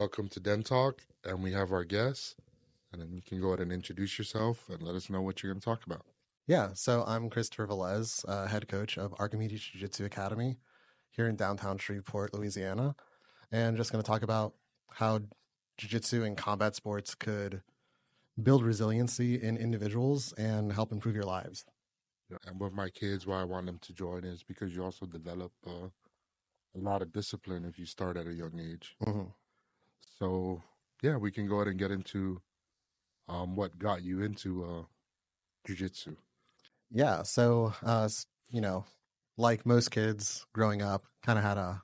Welcome to Den Talk, and we have our guests. And then you can go ahead and introduce yourself and let us know what you're going to talk about. Yeah, so I'm Christopher Velez, uh, head coach of Archimedes Jiu Jitsu Academy here in downtown Shreveport, Louisiana, and just going to talk about how Jiu Jitsu and combat sports could build resiliency in individuals and help improve your lives. And with my kids, why I want them to join is because you also develop uh, a lot of discipline if you start at a young age. Mhm. So, yeah, we can go ahead and get into um, what got you into uh, jujitsu. Yeah, so uh, you know, like most kids growing up, kind of had a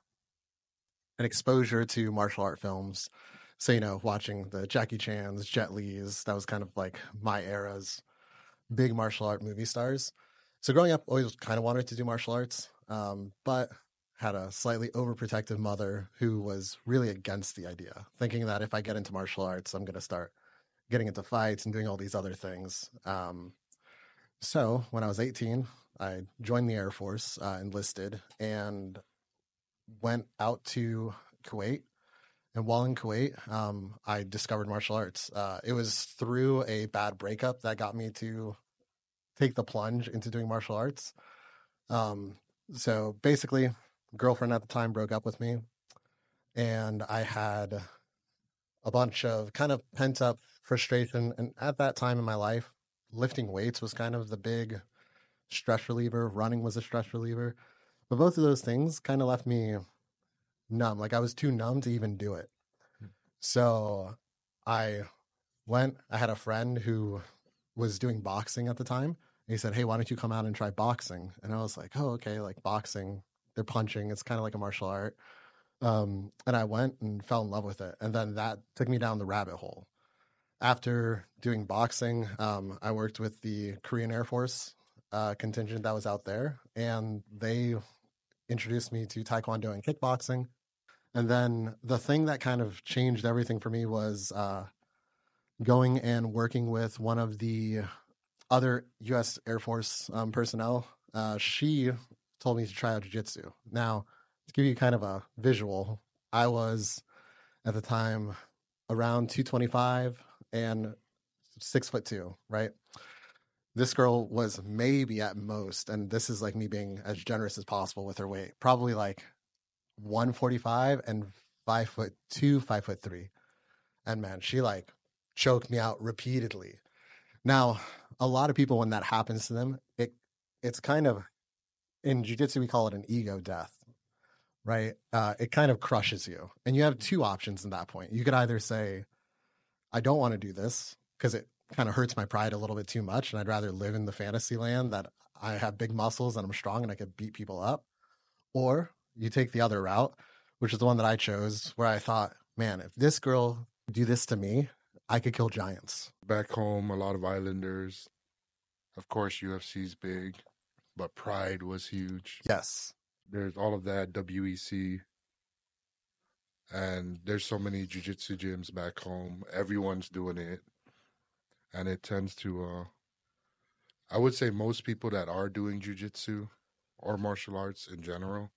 an exposure to martial art films. So you know, watching the Jackie Chan's, Jet Li's, that was kind of like my era's big martial art movie stars. So growing up, always kind of wanted to do martial arts, um, but had a slightly overprotective mother who was really against the idea, thinking that if I get into martial arts, I'm going to start getting into fights and doing all these other things. Um, so when I was 18, I joined the Air Force, uh, enlisted, and went out to Kuwait. And while in Kuwait, um, I discovered martial arts. Uh, it was through a bad breakup that got me to take the plunge into doing martial arts. Um, so basically, girlfriend at the time broke up with me, and I had a bunch of kind of pent up frustration. And at that time in my life, lifting weights was kind of the big stress reliever. Running was a stress reliever. But both of those things kind of left me numb. Like I was too numb to even do it. Hmm. So I went, I had a friend who was doing boxing at the time. He said, Hey, why don't you come out and try boxing? And I was like, Oh, okay, like boxing, they're punching. It's kind of like a martial art. Um, and I went and fell in love with it. And then that took me down the rabbit hole. After doing boxing, um, I worked with the Korean Air Force uh, contingent that was out there, and they introduced me to Taekwondo and kickboxing. And then the thing that kind of changed everything for me was uh, going and working with one of the other U.S. Air Force um, personnel. Uh, she told me to try out jiu-jitsu. Now, to give you kind of a visual, I was at the time around 225 and six foot two, right? This girl was maybe at most, and this is like me being as generous as possible with her weight, probably like 145 and five foot two, five foot three. And man, she like choked me out repeatedly. Now, a lot of people, when that happens to them, it it's kind of in jiu-jitsu we call it an ego death, right? Uh, it kind of crushes you, and you have two options in that point. You could either say, "I don't want to do this because it kind of hurts my pride a little bit too much, and I'd rather live in the fantasy land that I have big muscles and I'm strong and I could beat people up," or you take the other route, which is the one that I chose, where I thought, "Man, if this girl do this to me, I could kill giants." Back home, a lot of Islanders. Of course, UFC's big, but Pride was huge. Yes. There's all of that, WEC. And there's so many jujitsu gyms back home. Everyone's doing it. And it tends to, uh, I would say most people that are doing jujitsu or martial arts in general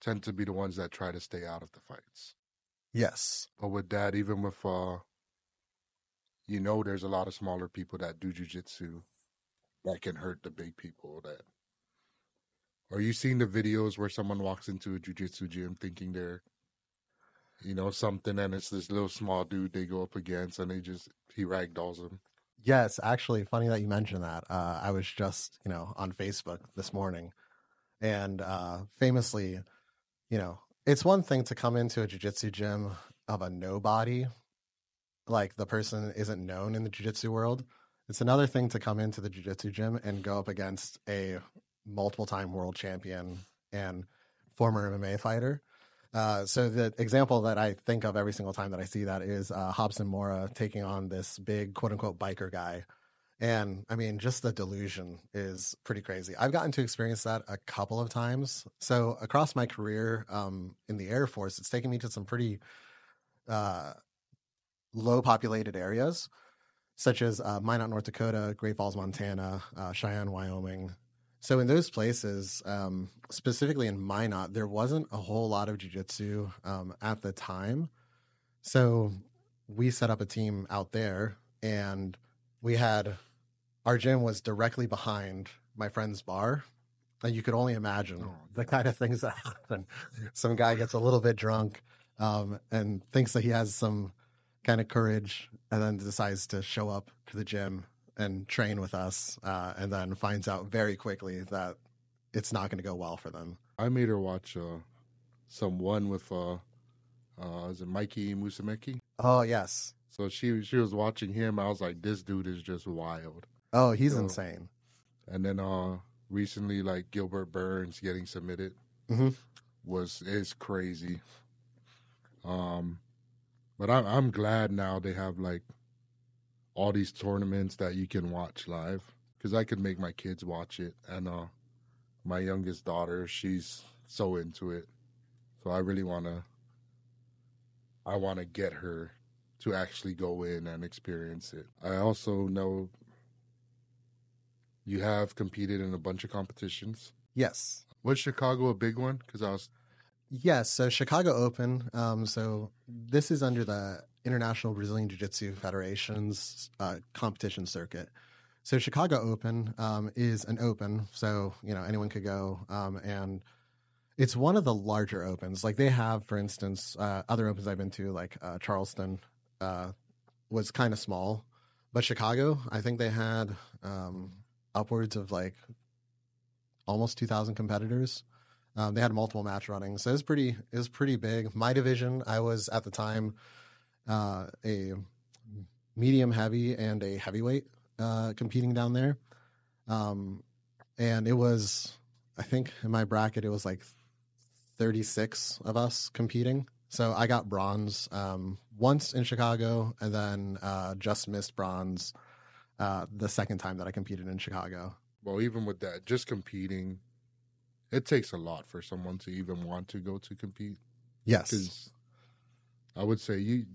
tend to be the ones that try to stay out of the fights. Yes. But with that, even with uh you know there's a lot of smaller people that do jujitsu that can hurt the big people that are you seeing the videos where someone walks into a jujitsu gym thinking they're you know, something, and it's this little small dude they go up against, and they just he ragdolls him. Yes, actually, funny that you mentioned that. Uh, I was just, you know, on Facebook this morning, and uh, famously, you know, it's one thing to come into a jiu-jitsu gym of a nobody, like the person isn't known in the jiu-jitsu world. It's another thing to come into the jiu-jitsu gym and go up against a multiple-time world champion and former MMA fighter. Uh, so the example that I think of every single time that I see that is uh, Robson Moura taking on this big quote unquote biker guy. And I mean, just the delusion is pretty crazy. I've gotten to experience that a couple of times. So across my career um, in the Air Force, it's taken me to some pretty uh, low populated areas, such as uh, Minot, North Dakota, Great Falls, Montana, uh, Cheyenne, Wyoming, so in those places, um, specifically in Minot, there wasn't a whole lot of jujitsu um, at the time. So we set up a team out there, and we had our gym was directly behind my friend's bar, and you could only imagine oh, the kind of things that happen. Some guy gets a little bit drunk um, and thinks that he has some kind of courage, and then decides to show up to the gym and train with us, uh, and then finds out very quickly that it's not going to go well for them. I made her watch uh, some one with uh, uh, is it Mikey Musumeci? Oh yes. So she she was watching him. I was like, this dude is just wild. Oh, he's so, insane. And then uh, recently, like Gilbert Burns getting submitted mm-hmm. was is crazy. Um, but I'm I'm glad now they have like all these tournaments that you can watch live because I could make my kids watch it. And uh, my youngest daughter, she's so into it. So I really want to, I want to get her to actually go in and experience it. I also know you have competed in a bunch of competitions. Yes. Was Chicago a big one? Because I was. Yes. So Chicago Open. Um, so this is under the International Brazilian Jiu Jitsu Federation's uh, competition circuit. So Chicago Open um, is an open, so you know anyone could go, um, and it's one of the larger opens. Like they have, for instance, uh, other opens I've been to, like uh, Charleston, uh, was kind of small, but Chicago, I think they had um, upwards of like almost two thousand competitors. Um, they had multiple match running, so it was pretty. It was pretty big. My division, I was at the time uh, a medium heavy and a heavyweight uh, competing down there. Um, and it was, I think in my bracket, it was like 36 of us competing. So I got bronze um, once in Chicago and then uh, just missed bronze uh, the second time that I competed in Chicago. Well, even with that, just competing, it takes a lot for someone to even want to go to compete. Yes. Because I would say you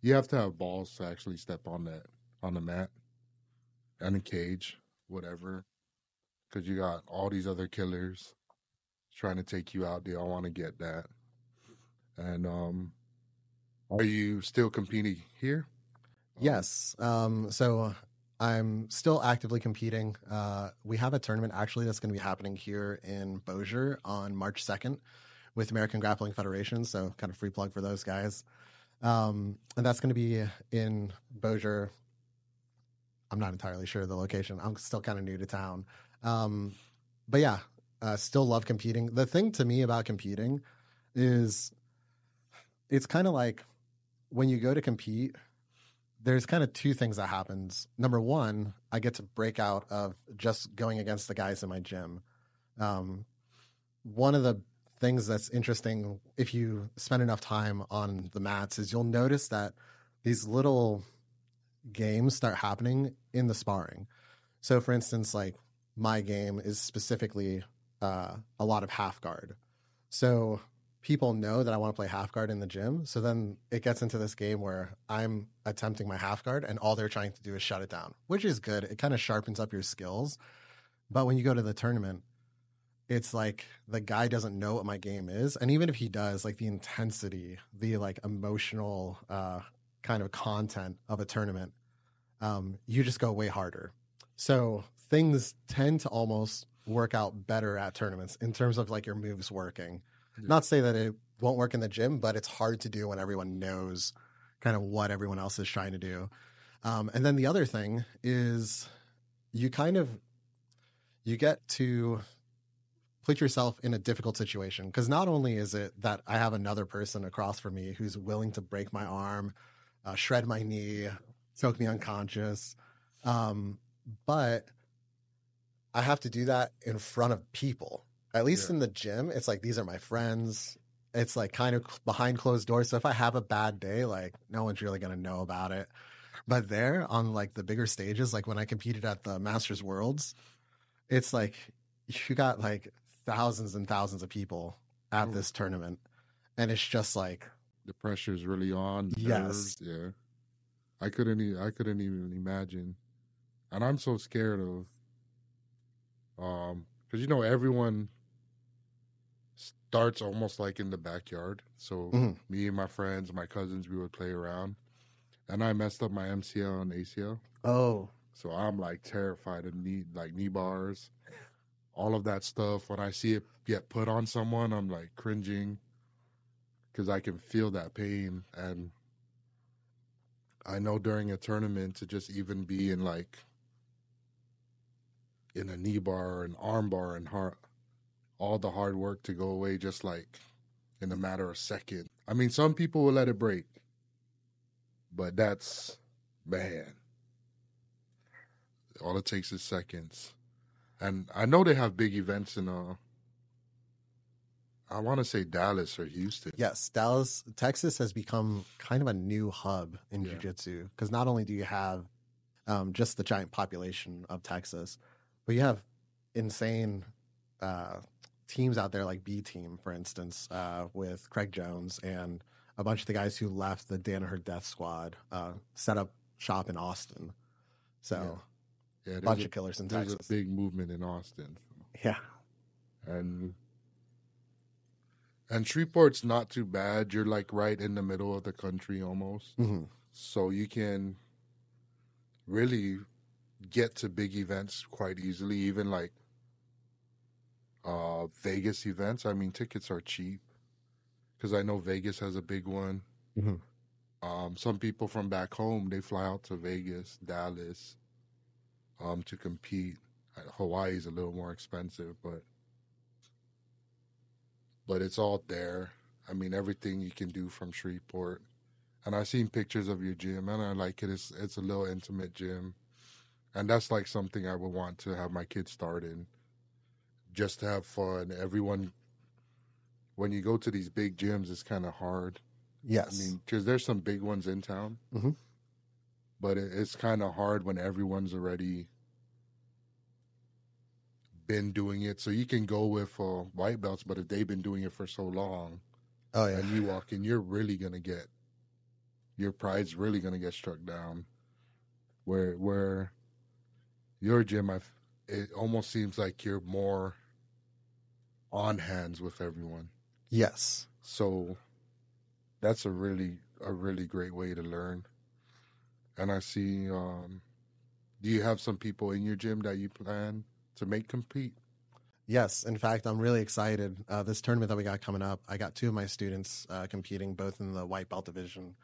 you have to have balls to actually step on that on the mat and a cage, whatever, because you got all these other killers trying to take you out. They all want to get that. And um, are you still competing here? Yes. Um, so I'm still actively competing. Uh, we have a tournament actually that's going to be happening here in Bossier on March 2nd with American Grappling Federation. So kind of free plug for those guys. Um, and that's going to be in Bossier. I'm not entirely sure the location. I'm still kind of new to town. Um, but yeah, uh, still love competing. The thing to me about competing is it's kind of like when you go to compete, there's kind of two things that happens. Number one, I get to break out of just going against the guys in my gym. Um, one of the things that's interesting if you spend enough time on the mats is you'll notice that these little games start happening in the sparring. So, for instance, like my game is specifically uh, a lot of half guard. So people know that I want to play half guard in the gym. So then it gets into this game where I'm attempting my half guard and all they're trying to do is shut it down, which is good. It kind of sharpens up your skills. But when you go to the tournament, it's like the guy doesn't know what my game is and even if he does like the intensity the like emotional uh kind of content of a tournament um you just go way harder so things tend to almost work out better at tournaments in terms of like your moves working. Not say that it won't work in the gym, but it's hard to do when everyone knows kind of what everyone else is trying to do. Um, and then the other thing is you kind of you get to put yourself in a difficult situation because not only is it that I have another person across from me who's willing to break my arm, uh, shred my knee, choke me unconscious, um, but I have to do that in front of people. At least Yeah. in the gym, it's like these are my friends. It's like kind of behind closed doors. So if I have a bad day, like no one's really going to know about it. But there on like the bigger stages, like when I competed at the Masters Worlds, it's like you got like thousands and thousands of people at Ooh. this tournament. And it's just like, The pressure's really on. Yes. Yeah. I couldn't. even, I couldn't even imagine, and I'm so scared of. Um, because you know everyone starts almost like in the backyard. So Mhm. me and my friends, my cousins, we would play around, and I messed up my MCL and ACL. oh, So I'm like terrified of knee like knee bars, all of that stuff. When I see it get put on someone, I'm like cringing because I can feel that pain. And I know during a tournament to just even be in like in a knee bar or an arm bar and hard, all the hard work to go away just like in a matter of seconds. I mean, some people will let it break, but that's man all it takes is seconds. And I know they have big events in uh I want to say Dallas or Houston. Yes, Dallas, Texas has become kind of a new hub in Yeah. jiu-jitsu because not only do you have um, just the giant population of Texas, but you have insane uh, teams out there like B Team, for instance, uh, with Craig Jones and a bunch of the guys who left the Danaher Death Squad uh, set up shop in Austin. So Yeah, there's bunch a, of killers in there's Texas. a big movement in Austin. yeah, And and Shreveport's not too bad. You're like right in the middle of the country almost. hmm So you can really get to big events quite easily, even like uh Vegas events. I mean, tickets are cheap because I know Vegas has a big one. Mhm. Um, some people from back home they fly out to Vegas, Dallas, um, to compete. Uh, Hawaii is a little more expensive, but but it's all there. I mean, everything you can do from Shreveport. And I've seen pictures of your gym, and I like it. It's it's a little intimate gym, and that's like something I would want to have my kids start in, just to have fun. Everyone, when you go to these big gyms, it's kind of hard. yes, I mean, because there's some big ones in town, Mhm. but it, it's kind of hard when everyone's already been doing it. So you can go with uh, white belts, but if they've been doing it for so long, oh yeah, and you walk in, you're really gonna get your pride's really gonna get struck down. Where where your gym, I it almost seems like you're more on hands with everyone. yes. So that's a really a really great way to learn. And I see um do you have some people in your gym that you plan to make compete? Yes, in fact, I'm really excited. Uh, this tournament that we got coming up, I got two of my students uh, competing both in the white belt division.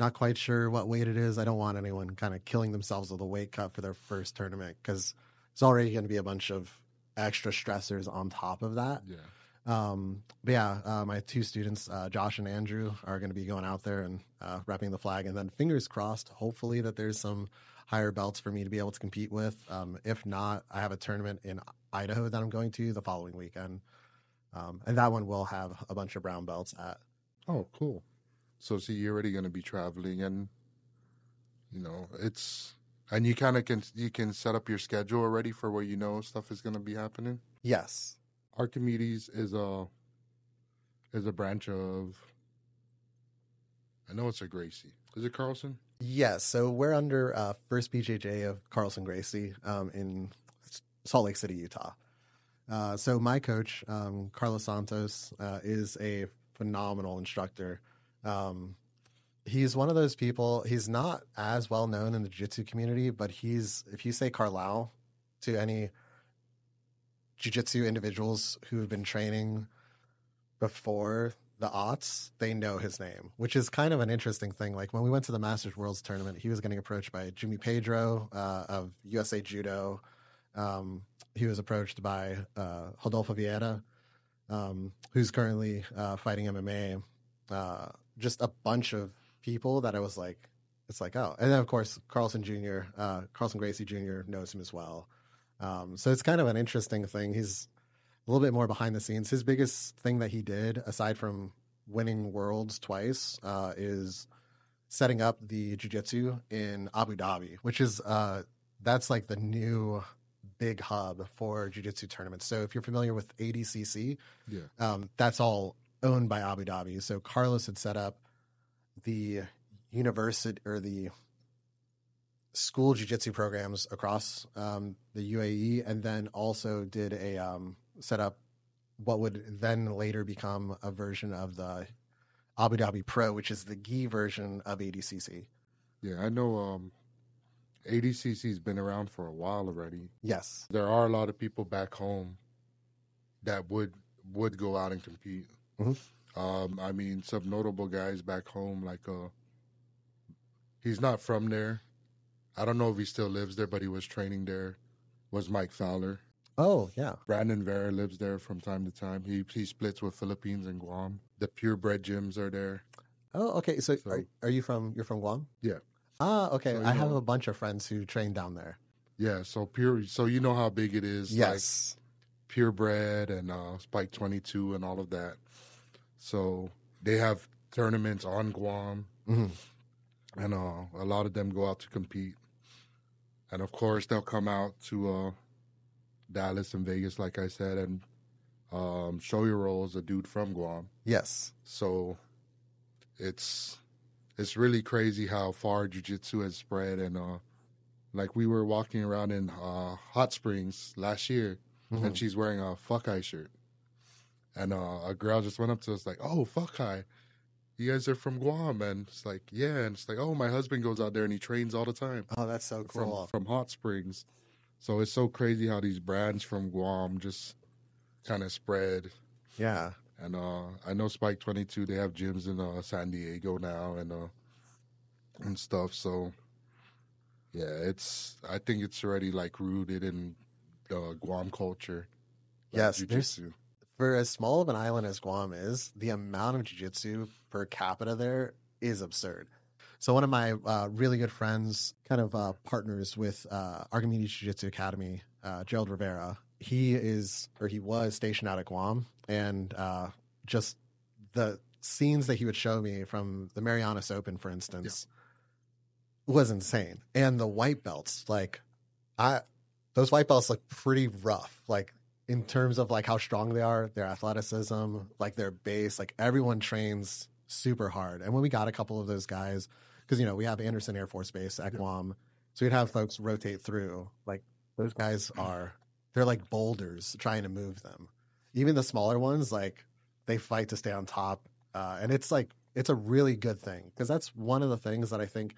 Not quite sure what weight it is. I don't want anyone kind of killing themselves with a weight cut for their first tournament because it's already going to be a bunch of extra stressors on top of that. Yeah. Um, but yeah, uh, my two students, uh, Josh and Andrew, are going to be going out there and uh, repping the flag. And then fingers crossed, hopefully, that there's some higher belts for me to be able to compete with. Um, if not, I have a tournament in Idaho that I'm going to the following weekend. Um, and that one will have a bunch of brown belts at. Oh, cool. So see you're already gonna be traveling and you know, it's and you kinda can you can set up your schedule already for where you know stuff is gonna be happening. Yes. Archimedes is a is a branch of I know it's a Gracie. Is it Carlson? Yes. So we're under uh, First BJJ of Carlson Gracie um, in Salt Lake City, Utah. Uh, so my coach, um, Carlos Santos, uh, is a phenomenal instructor. Um, he's one of those people. He's not as well known in the jiu-jitsu community, but he's if you say Carlisle to any jiu-jitsu individuals who have been training before the aughts, they know his name, which is kind of an interesting thing. Like when we went to the Masters Worlds tournament, he was getting approached by Jimmy Pedro uh, of USA Judo. Um, he was approached by uh, Rodolfo Vieira, um, who's currently uh, fighting MMA. Uh, just a bunch of people that I was like, it's like, oh. And then, of course, Carlson Jr., uh, Carlson Gracie Jr. knows him as well. Um, so it's kind of an interesting thing. He's a little bit more behind the scenes. His biggest thing that he did, aside from winning worlds twice, uh, is setting up the jiu-jitsu in Abu Dhabi, which is uh, that's like the new big hub for jiu-jitsu tournaments. So if you're familiar with ADCC, Yeah. um, that's all owned by Abu Dhabi. So Carlos had set up the university or the school jiu-jitsu programs across um, the UAE, and then also did a um, set up what would then later become a version of the Abu Dhabi Pro, which is the gi version of ADCC. Yeah, I know um, ADCC's been around for a while already. Yes. There are a lot of people back home that would would go out and compete. Mhm. Um, I mean, some notable guys back home, like uh, he's not from there. I don't know if he still lives there, but he was training there. Was Mike Fowler? Oh, yeah. Brandon Vera lives there from time to time. He he splits with Philippines and Guam. The purebred gyms are there. Oh, okay. So, So- are, are you from you're from Guam? Yeah. Ah, okay. So, I have a bunch of friends who train down there. Yeah, so pure. So you know how big it is. like, Yes. purebred and uh, Spike 22 and all of that. So they have tournaments on Guam, Mhm. and uh, a lot of them go out to compete. And of course, they'll come out to uh, Dallas and Vegas, like I said, and um, your Roll is a dude from Guam. Yes. So it's it's really crazy how far jiu-jitsu has spread, and uh, like we were walking around in uh, Hot Springs last year, Mhm. and she's wearing a Fokai shirt. And uh, a girl just went up to us like, "Oh, Fokai, you guys are from Guam?" And it's like, "Yeah." And it's like, "Oh, my husband goes out there and he trains all the time Oh, that's so cool. from from Hot Springs." So it's so crazy how these brands from Guam just kind of spread. yeah. And uh, I know Spike Twenty Two. They have gyms in uh, San Diego now and uh, and stuff. So yeah, it's. I think it's already like rooted in the Guam culture. like Yes, there's- jujitsu. For as small of an island as Guam is, the amount of jiu-jitsu per capita there is absurd. So one of my uh, really good friends, kind of uh, partners with uh, Archimedes Jiu-Jitsu Academy, uh, Gerald Rivera. He is, or he was stationed out at Guam, and uh, just the scenes that he would show me from the Marianas Open, for instance, was insane. And the white belts, like I, those white belts look pretty rough. Like in terms of like how strong they are, their athleticism, like their base, like everyone trains super hard. And when we got a couple of those guys, because you know we have Anderson Air Force Base at Guam, so we'd have folks rotate through. Like those guys are, they're like boulders trying to move them. Even the smaller ones, like they fight to stay on top, uh, and it's like it's a really good thing because that's one of the things that I think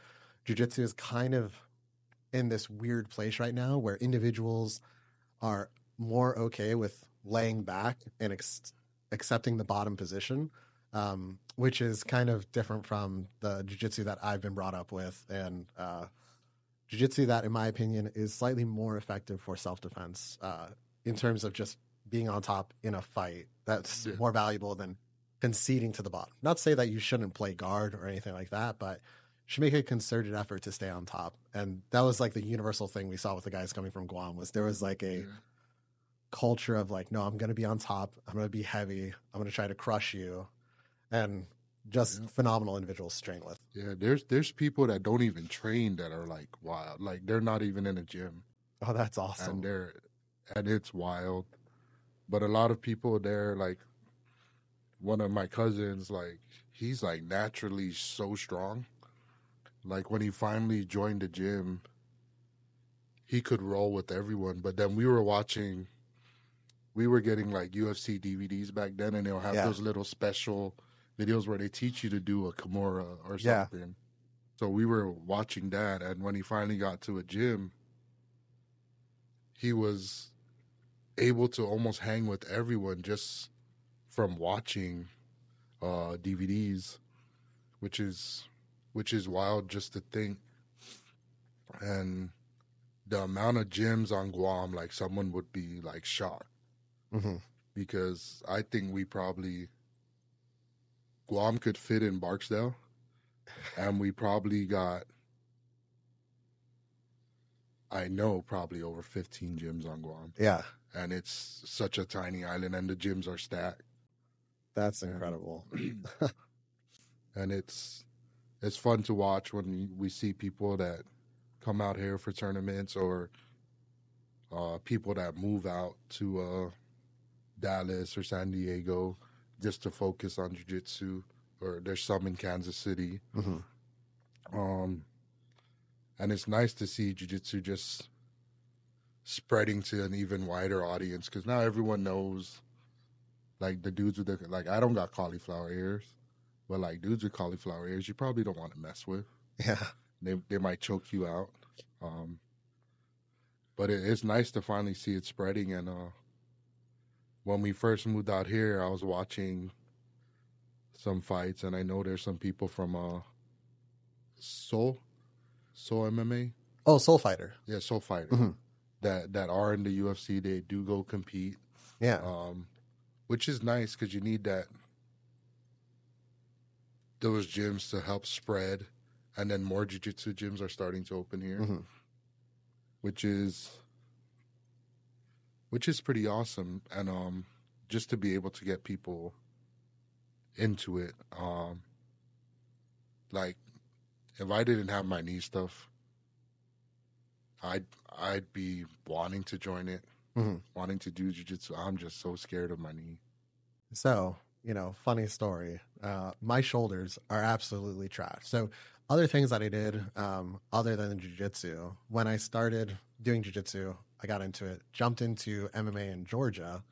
jujitsu is kind of in this weird place right now where individuals are more okay with laying back and ex- accepting the bottom position, um, which is kind of different from the jujitsu that I've been brought up with, and uh, jujitsu that, in my opinion, is slightly more effective for self defense uh, in terms of just being on top in a fight. That's Yeah. more valuable than conceding to the bottom. Not to say that you shouldn't play guard or anything like that, but you should make a concerted effort to stay on top. And that was like the universal thing we saw with the guys coming from Guam was there was like a Yeah. Culture of like, no, I'm going to be on top. I'm going to be heavy. I'm going to try to crush you. And just Yeah. phenomenal individual train with. Yeah, there's there's people that don't even train that are like wild. Like they're not even in a gym. Oh, that's awesome. and they're and it's wild. But a lot of people there, like one of my cousins, like he's like naturally so strong. Like when he finally joined the gym, he could roll with everyone. But then we were watching, we were getting like UFC DVDs back then, and they'll have Yeah. those little special videos where they teach you to do a Kimura or Yeah. something. So we were watching that, and when he finally got to a gym, he was able to almost hang with everyone just from watching uh, DVDs, which is which is wild just to think. And the amount of gyms on Guam, like someone would be like shocked hmm because I think we probably Guam could fit in Barksdale, and we probably got I know probably over fifteen gyms on Guam, Yeah, and it's such a tiny island, and the gyms are stacked, that's incredible. and it's it's fun to watch when we see people that come out here for tournaments or uh, people that move out to uh, Dallas or San Diego just to focus on jiu-jitsu or there's some in Kansas City. hmm Um, and it's nice to see jiu-jitsu just spreading to an even wider audience because now everyone knows like the dudes with the like I don't got cauliflower ears, but like dudes with cauliflower ears you probably don't want to mess with. Yeah, They they might choke you out. Um, but it, it's nice to finally see it spreading. And uh, when we first moved out here, I was watching some fights, and I know there's some people from uh, Soul, Soul MMA, Oh, Soul Fighter. yeah, Soul Fighter, Mhm. that that are in the UFC. They do go compete, Yeah, um, which is nice because you need that those gyms to help spread, and then more jiu-jitsu gyms are starting to open here, Mhm. which is which is pretty awesome, and um, just to be able to get people into it, um, like if I didn't have my knee stuff, I'd I'd be wanting to join it, Mhm. wanting to do jiu-jitsu. I'm just so scared of my knee. So, you know, funny story. Uh, my shoulders are absolutely trash. So, other things that I did, um, other than jujitsu, when I started doing jujitsu, I got into it, jumped into MMA in Georgia.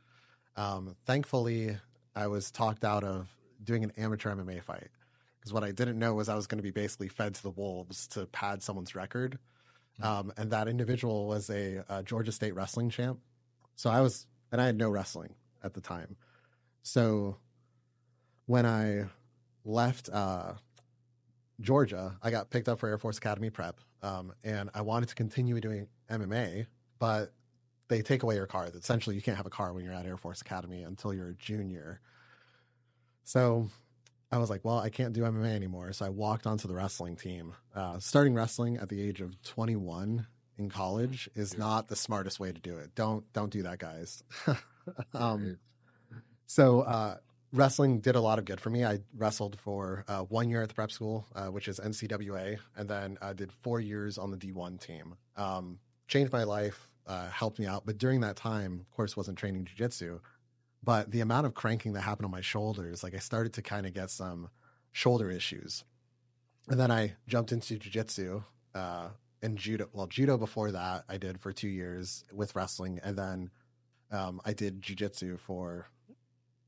Um, thankfully, I was talked out of doing an amateur MMA fight because what I didn't know was I was going to be basically fed to the wolves to pad someone's record. Um, and that individual was a, uh Georgia State wrestling champ. So I was, and I had no wrestling at the time. So when I left uh, Georgia, I got picked up for Air Force Academy prep, um, and I wanted to continue doing MMA, but they take away your card. Essentially, you can't have a car when you're at Air Force Academy until you're a junior. So I was like, well, I can't do MMA anymore. So I walked onto the wrestling team. Uh, starting wrestling at the age of 21 in college is Yeah. not the smartest way to do it. Don't don't do that, guys. um, so uh, wrestling did a lot of good for me. I wrestled for uh, one year at the prep school, uh, which is NCWA, and then I did four years on the D1 team. Um, changed my life, uh, helped me out. But during that time, of course, wasn't training jujitsu. But the amount of cranking that happened on my shoulders, like I started to kind of get some shoulder issues. And then I jumped into jujitsu uh, and judo. Well, judo before that, I did for two years with wrestling. And then um, I did jujitsu for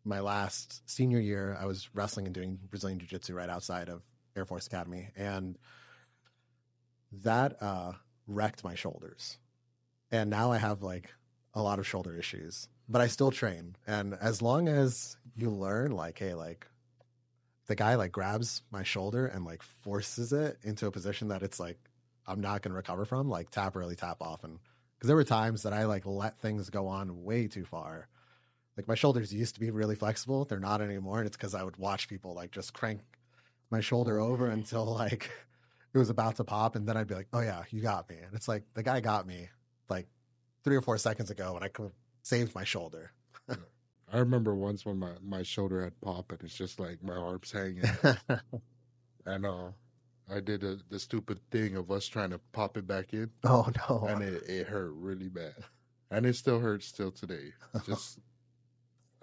my last senior year. I was wrestling and doing Brazilian jiu jitsu right outside of Air Force Academy. And that uh, wrecked my shoulders. And now I have like a lot of shoulder issues, but I still train. And as long as you learn, like, hey, like, the guy like grabs my shoulder and like forces it into a position that it's like I'm not going to recover from, like tap early, tap often. Because there were times that I like let things go on way too far. Like my shoulders used to be really flexible, they're not anymore, and it's because I would watch people like just crank my shoulder over until like it was about to pop, and then I'd be like, "Oh yeah, you got me." And it's like the guy got me three or four seconds ago, and I could have saved my shoulder. I remember once when my, my shoulder had popped and it's just like my arms hanging. and uh, I did a, the stupid thing of us trying to pop it back in, oh no! and it, it hurt really bad. And it still hurts still today. Just,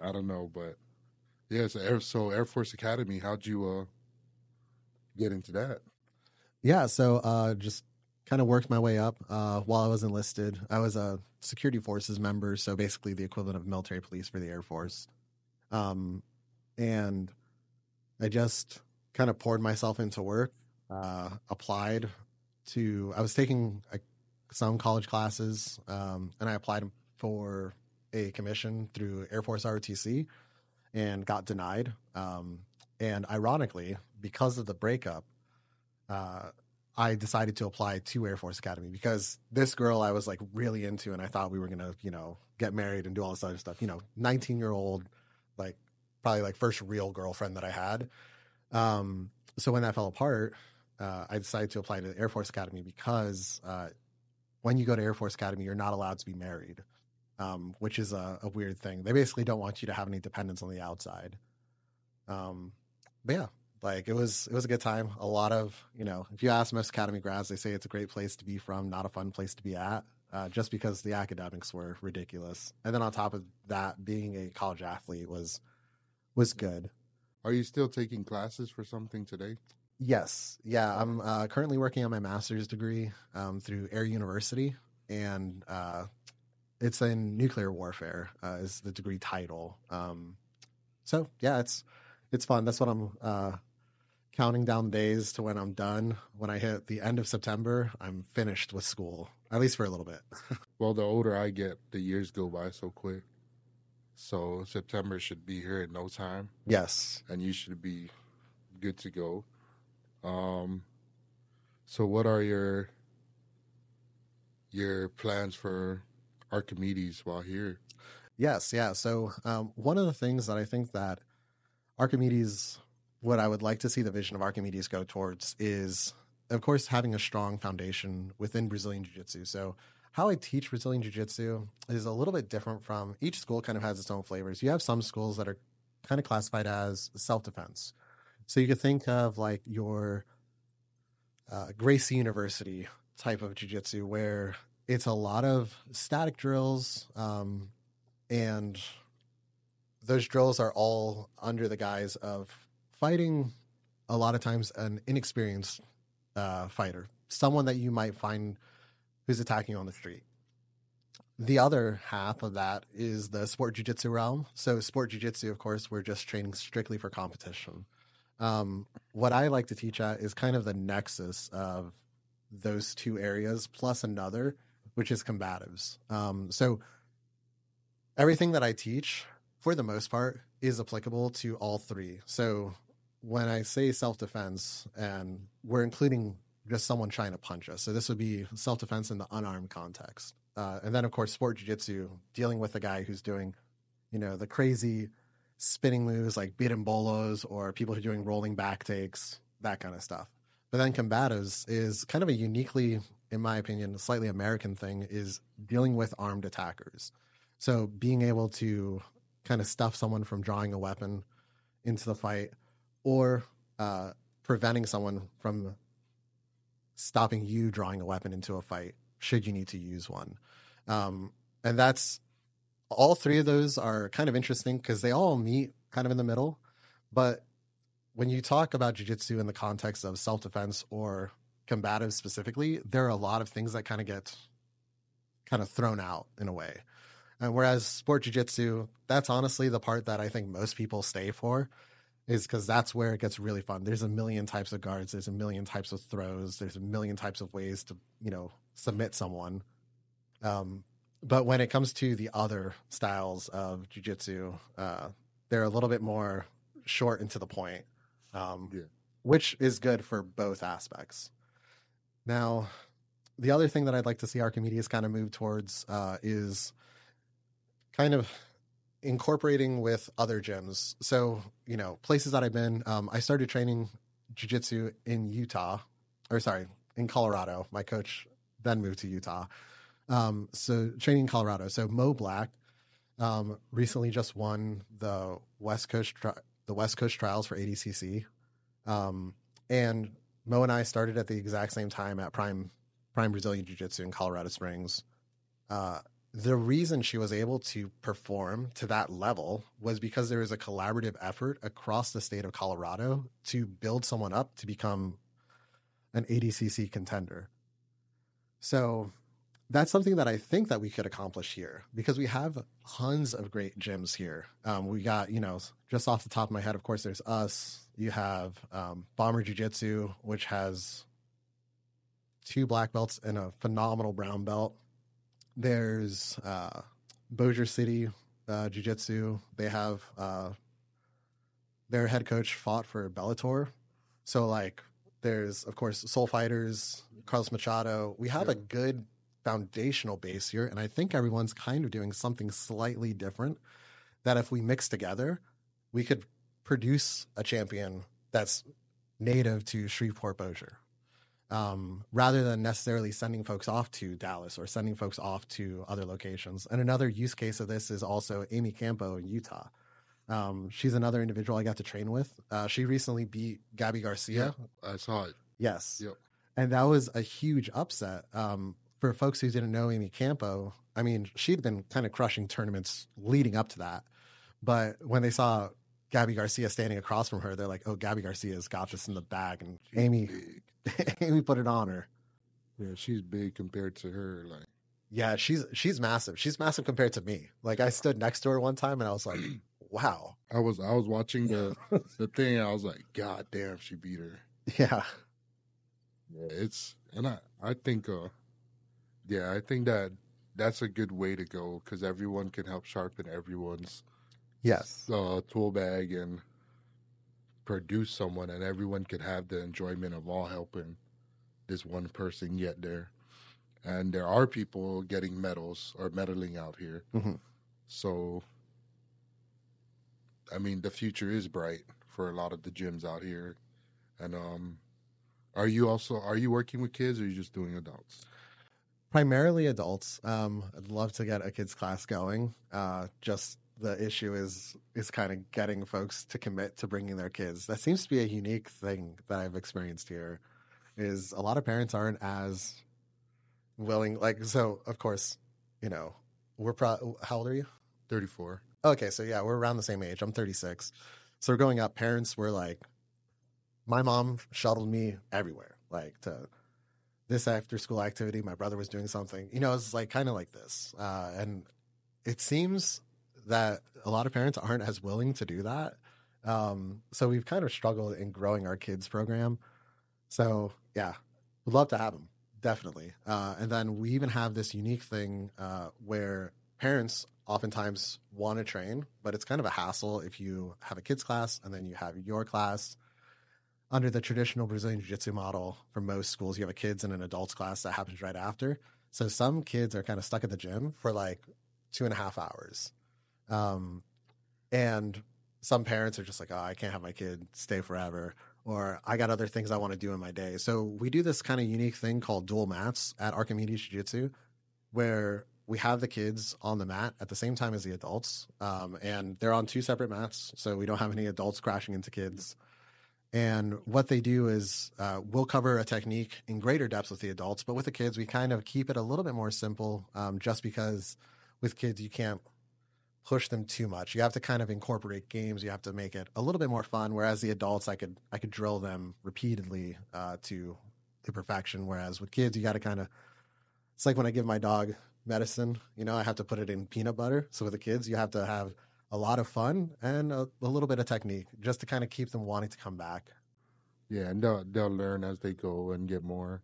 I don't know, but yeah, so Air, so Air Force Academy, how'd you uh, get into that? Yeah, so uh, just kind of worked my way up uh, while I was enlisted. I was a security forces member, so basically the equivalent of military police for the Air Force. Um, and I just kind of poured myself into work, uh, applied to, I was taking uh, some college classes, um, and I applied for a commission through Air Force ROTC and got denied. Um, And ironically, because of the breakup, uh, I decided to apply to Air Force Academy because this girl I was like really into, and I thought we were gonna, you know, get married and do all this other stuff. You know, 19 year old, like probably like first real girlfriend that I had. Um, so when that fell apart, uh, I decided to apply to the Air Force Academy because uh, when you go to Air Force Academy, you're not allowed to be married, um, which is a, a, weird thing. They basically don't want you to have any dependents on the outside. Um, but yeah, like it was it was a good time. A lot of you know, if you ask most Academy grads, they say it's a great place to be from, not a fun place to be at. Uh, just because the academics were ridiculous, and then on top of that, being a college athlete was was good. Are you still taking classes for something today? Yes. Yeah. I'm uh, currently working on my master's degree um, through Air University, and uh, it's in nuclear warfare. Uh, is the degree title? Um, so yeah, it's it's fun. That's what I'm uh, counting down days to when I'm done. When I hit the end of September, I'm finished with school, at least for a little bit. well, the older I get, the years go by so quick. So September should be here in no time. Yes. And you should be good to go. Um so what are your your plans for Archimedes while here? Yes, yeah. So um, one of the things that I think that Archimedes, what I would like to see the vision of Archimedes go towards is, of course, having a strong foundation within Brazilian Jiu Jitsu. So how I teach Brazilian Jiu Jitsu is a little bit different from each school, kind of has its own flavors. You have some schools that are kind of classified as self defense. So you could think of like your uh, Gracie University type of Jiu Jitsu, where it's a lot of static drills. Um, and those drills are all under the guise of fighting a lot of times an inexperienced uh, fighter, someone that you might find who's attacking on the street. The other half of that is the sport jiu-jitsu realm. So sport jiu-jitsu, of course, we're just training strictly for competition. Um, what I like to teach at is kind of the nexus of those two areas plus another, which is combatives. Um, so everything that I teach, for the most part, is applicable to all three. So when I say self-defense, and we're including just someone trying to punch us. So this would be self defense in the unarmed context. Uh, and then, of course, sport jiu-jitsu, dealing with a guy who's doing, you know, the crazy spinning moves like berimbolos or people who are doing rolling back takes, that kind of stuff. But then combatives is kind of a uniquely, in my opinion, slightly American thing is dealing with armed attackers. So being able to kind of stuff someone from drawing a weapon into the fight or uh, preventing someone from stopping you drawing a weapon into a fight should you need to use one. Um, and that's all three of those are kind of interesting because they all meet kind of in the middle. But when you talk about jujitsu in the context of self defense or combative specifically, there are a lot of things that kind of get kind of thrown out in a way. And whereas sport jujitsu, that's honestly the part that I think most people stay for is because that's where it gets really fun. There's a million types of guards. There's a million types of throws. There's a million types of ways to you know submit someone. Um, but when it comes to the other styles of jujitsu, uh, they're a little bit more short and to the point, um, yeah. which is good for both aspects. Now, the other thing that I'd like to see Archimedes kind of move towards uh, is kind of incorporating with other gyms. So, you know, places that I've been, um, I started training jujitsu in Utah, or sorry, in Colorado. My coach then moved to Utah. Um, so training in Colorado. So Mo Black um, recently just won the West Coast tri- the West Coast trials for ADCC, um, and Mo and I started at the exact same time at Prime Prime Brazilian Jiu Jitsu in Colorado Springs. Uh, the reason she was able to perform to that level was because there was a collaborative effort across the state of Colorado to build someone up to become an ADCC contender. So that's something that I think that we could accomplish here because we have tons of great gyms here. Um, we got, you know, just off the top of my head, of course, there's us. You have um, Bomber Jiu Jitsu, which has two black belts and a phenomenal brown belt. There's uh, Bossier City uh, Jiu Jitsu. They have uh, their head coach fought for Bellator. So like there's of course Soul Fighters, Carlos Machado. We have a good foundational base here, and I think everyone's kind of doing something slightly different. That if we mix together, we could produce a champion that's native to Shreveport Bossier. Um, rather than necessarily sending folks off to Dallas or sending folks off to other locations. And another use case of this is also Amy Campo in Utah. Um, she's another individual I got to train with. Uh, she recently beat Gabi Garcia. I saw it. Yes. Yep. And that was a huge upset. Um, for folks who didn't know Amy Campo, I mean, she'd been kind of crushing tournaments leading up to that. But when they saw Gabi Garcia standing across from her, they're like, oh, Gabi Garcia's got this in the bag. And Amy, Big. Amy put it on her. Yeah, she's big compared to her. Like, Yeah, she's she's massive. She's massive compared to me. Like I stood next to her one time and I was like, wow. I was I was watching the the thing. And I was like, God damn, she beat her. Yeah. Yeah, it's and I I think uh yeah I think that that's a good way to go because everyone can help sharpen everyone's Yes. uh, tool bag and produce someone, and everyone could have the enjoyment of all helping this one person get there. And there are people getting medals or medaling out here, Mhm. so I mean the future is bright for a lot of the gyms out here. And um, are you also are you working with kids or are you just doing adults? Primarily adults. Um, I'd love to get a kids class going. Uh, just the issue is is kind of getting folks to commit to bringing their kids. That seems to be a unique thing that I've experienced here. Is a lot of parents aren't as willing. Like so, of course, you know, we're pro. How old are you? Thirty four. Okay, so yeah, we're around the same age. I'm 36. So growing up, parents were like, my mom shuttled me everywhere, like to this after school activity. My brother was doing something. You know, it's like kind of like this. Uh, and it seems that a lot of parents aren't as willing to do that. Um, so we've kind of struggled in growing our kids program. So yeah, we'd love to have them definitely. Uh, and then we even have this unique thing uh, where parents oftentimes want to train, but it's kind of a hassle if you have a kids class and then you have your class. Under the traditional Brazilian Jiu Jitsu model, for most schools, you have a kids and an adults class that happens right after. So some kids are kind of stuck at the gym for like two and a half hours. Um, and some parents are just like, oh, I can't have my kid stay forever, or I got other things I want to do in my day. So we do this kind of unique thing called dual mats at Archimedes Jiu Jitsu, where we have the kids on the mat at the same time as the adults, um, and they're on two separate mats, so we don't have any adults crashing into kids. And what they do is uh, we'll cover a technique in greater depth with the adults, but with the kids, we kind of keep it a little bit more simple, um, just because with kids you can't push them too much. You have to kind of incorporate games. You have to make it a little bit more fun. Whereas the adults, I could I could drill them repeatedly uh, to to perfection. Whereas with kids, you got to kind of it's like when I give my dog medicine. You know, I have to put it in peanut butter. So with the kids, you have to have a lot of fun and a, a little bit of technique just to kind of keep them wanting to come back. Yeah, and they'll they'll learn as they go and get more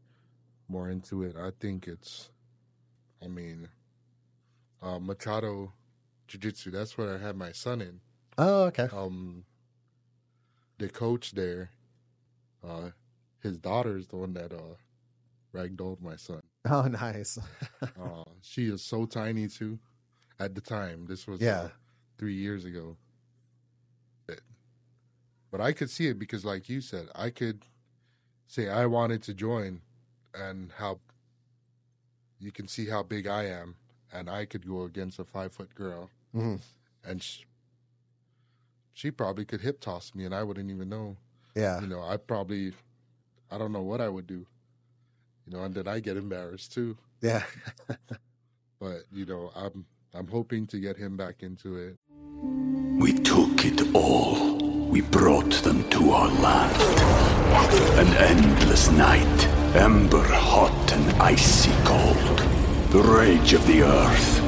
more into it. I think it's, I mean, uh, Machado Jiu Jitsu. That's what I had my son in. Oh, okay. Um, the coach there, uh, his daughter is the one that uh, ragdolled my son. Oh, nice. Uh, she is so tiny too. At the time, this was Yeah. uh, three years ago. But, but I could see it because, like you said, I could say I wanted to join, and how you can see how big I am, and I could go against a five foot girl, Mhm. and she, she probably could hip toss me, and I wouldn't even know. Yeah. You know, I probably, I don't know what I would do. You know, and then I get embarrassed too Yeah. but you know, I'm I'm hoping to get him back into it. We took it all. We brought them to our land. An endless night, ember hot and icy cold. The rage of the earth.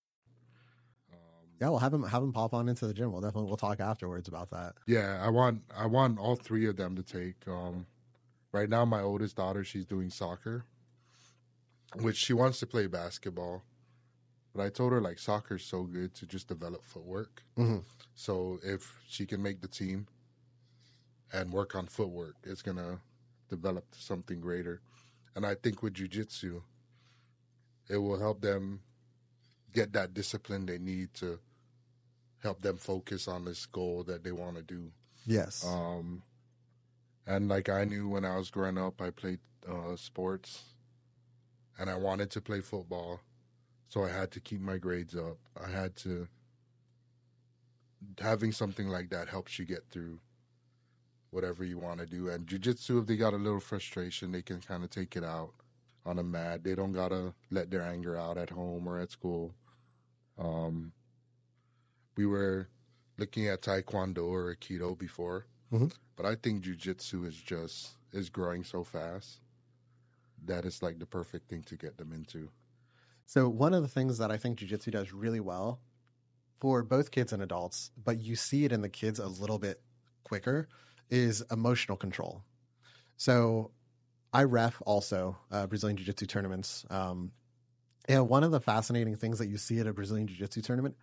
Yeah, we'll have him have him pop on into the gym. We'll definitely we'll talk afterwards about that. Yeah, I want I want all three of them to take. Um, right now, my oldest daughter she's doing soccer, which she wants to play basketball, but I told her like soccer's so good to just develop footwork. Mhm. So if she can make the team and work on footwork, it's gonna develop to something greater. And I think with jujitsu, it will help them get that discipline they need to help them focus on this goal that they want to do. Yes. Um, and like I knew when I was growing up, I played uh, sports, and I wanted to play football, so I had to keep my grades up. I had to. Having something like that helps you get through whatever you want to do. And jujitsu, if they got a little frustration, they can kind of take it out on a mat. They don't gotta let their anger out at home or at school. Um, we were looking at taekwondo or aikido before, Mhm. but I think jujitsu is just is growing so fast that it's like the perfect thing to get them into. So one of the things that I think jujitsu does really well for both kids and adults, but you see it in the kids a little bit quicker, is emotional control. So I ref also uh, Brazilian Jiu Jitsu tournaments. Um, and one of the fascinating things that you see at a Brazilian Jiu Jitsu tournament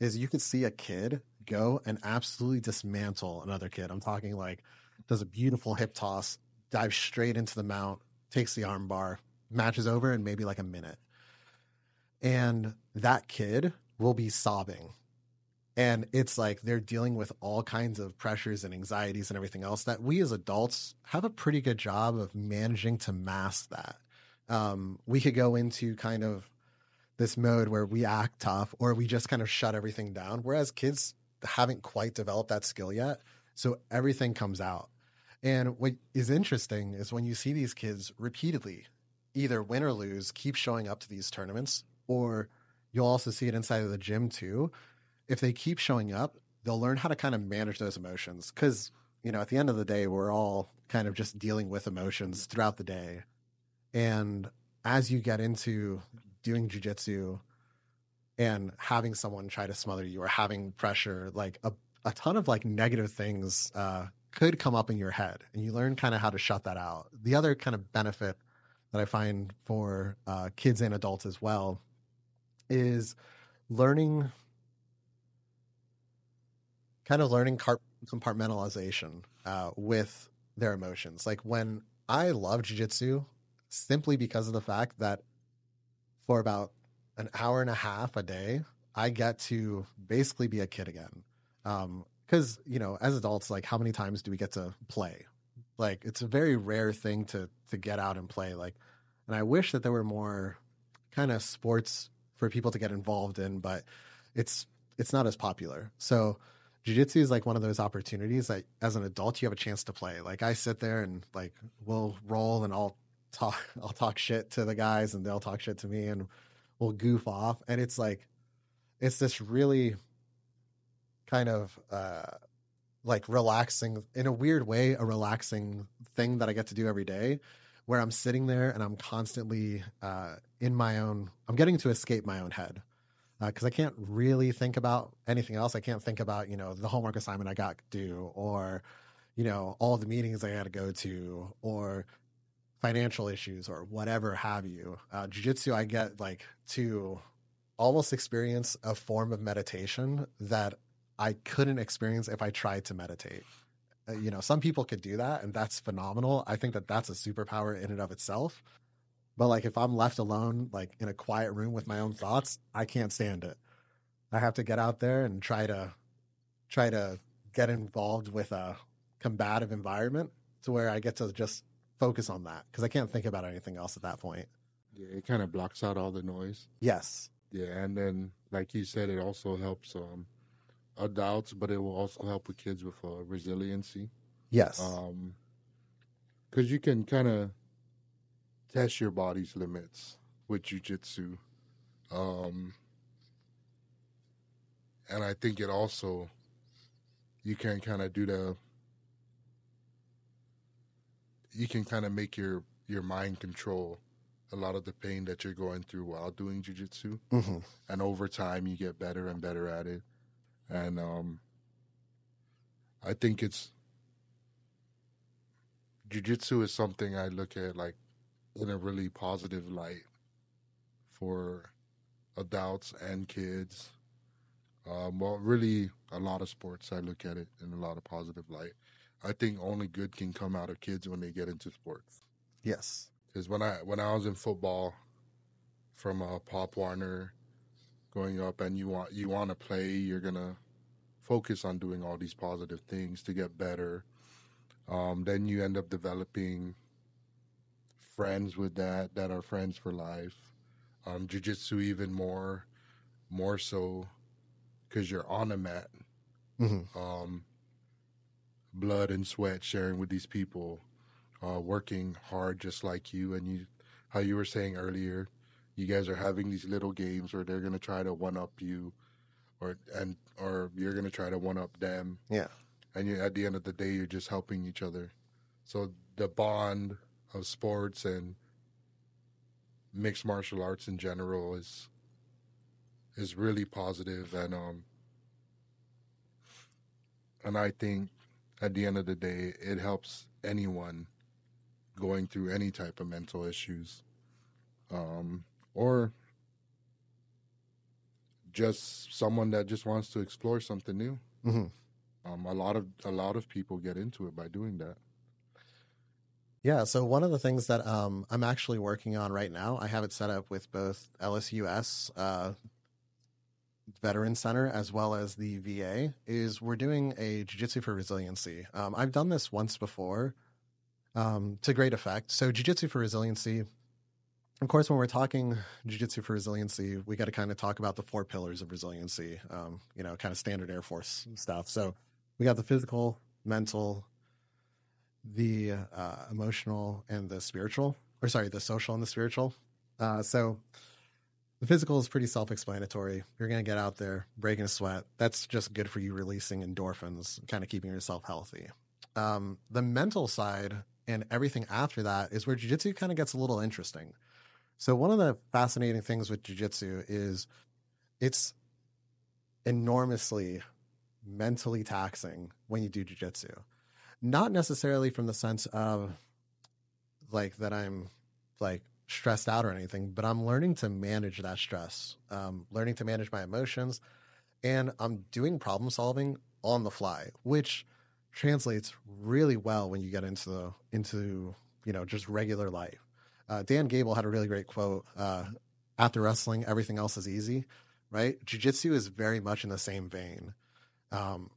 is you could see a kid go and absolutely dismantle another kid. I'm talking like does a beautiful hip toss, dives straight into the mount, takes the arm bar, matches over in maybe like a minute. And that kid will be sobbing. And it's like they're dealing with all kinds of pressures and anxieties and everything else that we as adults have a pretty good job of managing to mask that. Um, we could go into kind of this mode where we act tough or we just kind of shut everything down, whereas kids haven't quite developed that skill yet. So everything comes out. And what is interesting is when you see these kids repeatedly, either win or lose, keep showing up to these tournaments, or you'll also see it inside of the gym too. If they keep showing up, they'll learn how to kind of manage those emotions. Because, you know, at the end of the day, we're all kind of just dealing with emotions throughout the day. And as you get into doing jujitsu and having someone try to smother you or having pressure, like a, a ton of like negative things uh, could come up in your head and you learn kind of how to shut that out. The other kind of benefit that I find for uh, kids and adults as well is learning kind of learning compartmentalization uh, with their emotions. Like when I love jujitsu simply because of the fact that for about an hour and a half a day, I get to basically be a kid again. Um, because, you know, as adults, like how many times do we get to play? Like it's a very rare thing to to get out and play. Like, and I wish that there were more kind of sports for people to get involved in, but it's it's not as popular. So jiu-jitsu is like one of those opportunities that as an adult you have a chance to play. Like I sit there and like we'll roll and I'll talk I'll talk shit to the guys and they'll talk shit to me and we'll goof off and it's like it's this really kind of uh like relaxing in a weird way a relaxing thing that I get to do every day where I'm sitting there and I'm constantly uh in my own I'm getting to escape my own head because uh, I can't really think about anything else. I can't think about you know the homework assignment I got due, or you know all the meetings I got to go to, or financial issues, or whatever have you. Uh, Jiu-jitsu, I get like to almost experience a form of meditation that I couldn't experience if I tried to meditate. Uh, you know, some people could do that, and that's phenomenal. I think that that's a superpower in and of itself. But like if I'm left alone, like in a quiet room with my own thoughts, I can't stand it. I have to get out there and try to try to get involved with a combative environment to where I get to just focus on that because I can't think about anything else at that point. Yeah, it kind of blocks out all the noise. Yes. Yeah, and then like you said, it also helps um, adults, but it will also help with kids with uh, resiliency. Yes. Um, because you can kind of test your body's limits with jujitsu. Um, and I think it also you can kind of do the you can kind of make your your mind control a lot of the pain that you're going through while doing jujitsu, hmm and over time you get better and better at it. And um, I think it's jujitsu is something I look at like in a really positive light for adults and kids. Um, well, really, a lot of sports I look at it in a lot of positive light. I think only good can come out of kids when they get into sports. Yes. Because when I when I was in football, from uh, Pop Warner, going up, and you want you want to play, you're gonna focus on doing all these positive things to get better. Um, then you end up developing friends with that that are friends for life. Um, jiu-jitsu even more, more so, because you're on a mat, hmm um, blood and sweat sharing with these people, uh, working hard just like you. And you, how you were saying earlier, you guys are having these little games where they're gonna try to one up you, or and or you're gonna try to one up them. Yeah. And you, at the end of the day, you're just helping each other. So the bond of sports and mixed martial arts in general is is really positive and um and I think at the end of the day it helps anyone going through any type of mental issues um or just someone that just wants to explore something new hmm um a lot of a lot of people get into it by doing that Yeah. So one of the things that um, I'm actually working on right now, I have it set up with both LSUS uh, Veteran Center as well as the VA. Is we're doing a Jiu-Jitsu for Resiliency. Um, I've done this once before um, to great effect. So Jiu-Jitsu for Resiliency. Of course, when we're talking Jiu-Jitsu for Resiliency, we got to kind of talk about the four pillars of resiliency. Um, you know, kind of standard Air Force stuff. So we got the physical, mental, the uh, emotional and the spiritual, or sorry, the social and the spiritual. Uh, so the physical is pretty self-explanatory. You're going to get out there, breaking a sweat. That's just good for you, releasing endorphins, kind of keeping yourself healthy. Um, the mental side and everything after that is where jujitsu kind of gets a little interesting. So one of the fascinating things with jujitsu is it's enormously mentally taxing when you do jujitsu not necessarily from the sense of like that I'm like stressed out or anything, but I'm learning to manage that stress, um, learning to manage my emotions, and I'm doing problem solving on the fly, which translates really well when you get into the, into you know just regular life. Uh, Dan Gable had a really great quote: uh, "After wrestling, everything else is easy." Right? Jiu-jitsu is very much in the same vein. Um,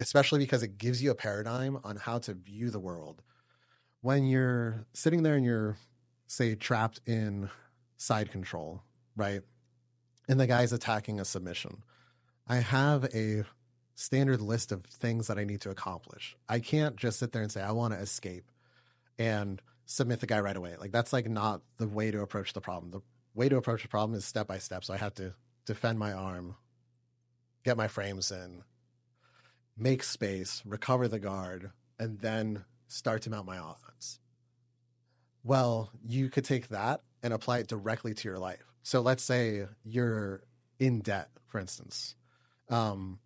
especially because it gives you a paradigm on how to view the world. When you're sitting there and you're, say, trapped in side control, right? And the guy's attacking a submission. I have a standard list of things that I need to accomplish. I can't just sit there and say, I want to escape and submit the guy right away. Like, that's like not the way to approach the problem. The way to approach the problem is step by step. So I have to defend my arm, get my frames in, make space, recover the guard, and then start to mount my offense. Well, you could take that and apply it directly to your life. So let's say you're in debt, for instance, um,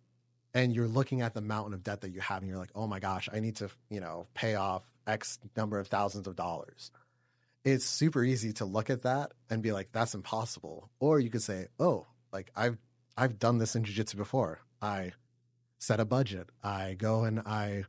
and you're looking at the mountain of debt that you have, and you're like, "Oh my gosh, I need to, you know, pay off X number of thousands of dollars." It's super easy to look at that and be like, "That's impossible," or you could say, "Oh, like I've I've done this in jiu-jitsu before. I set a budget. I go and I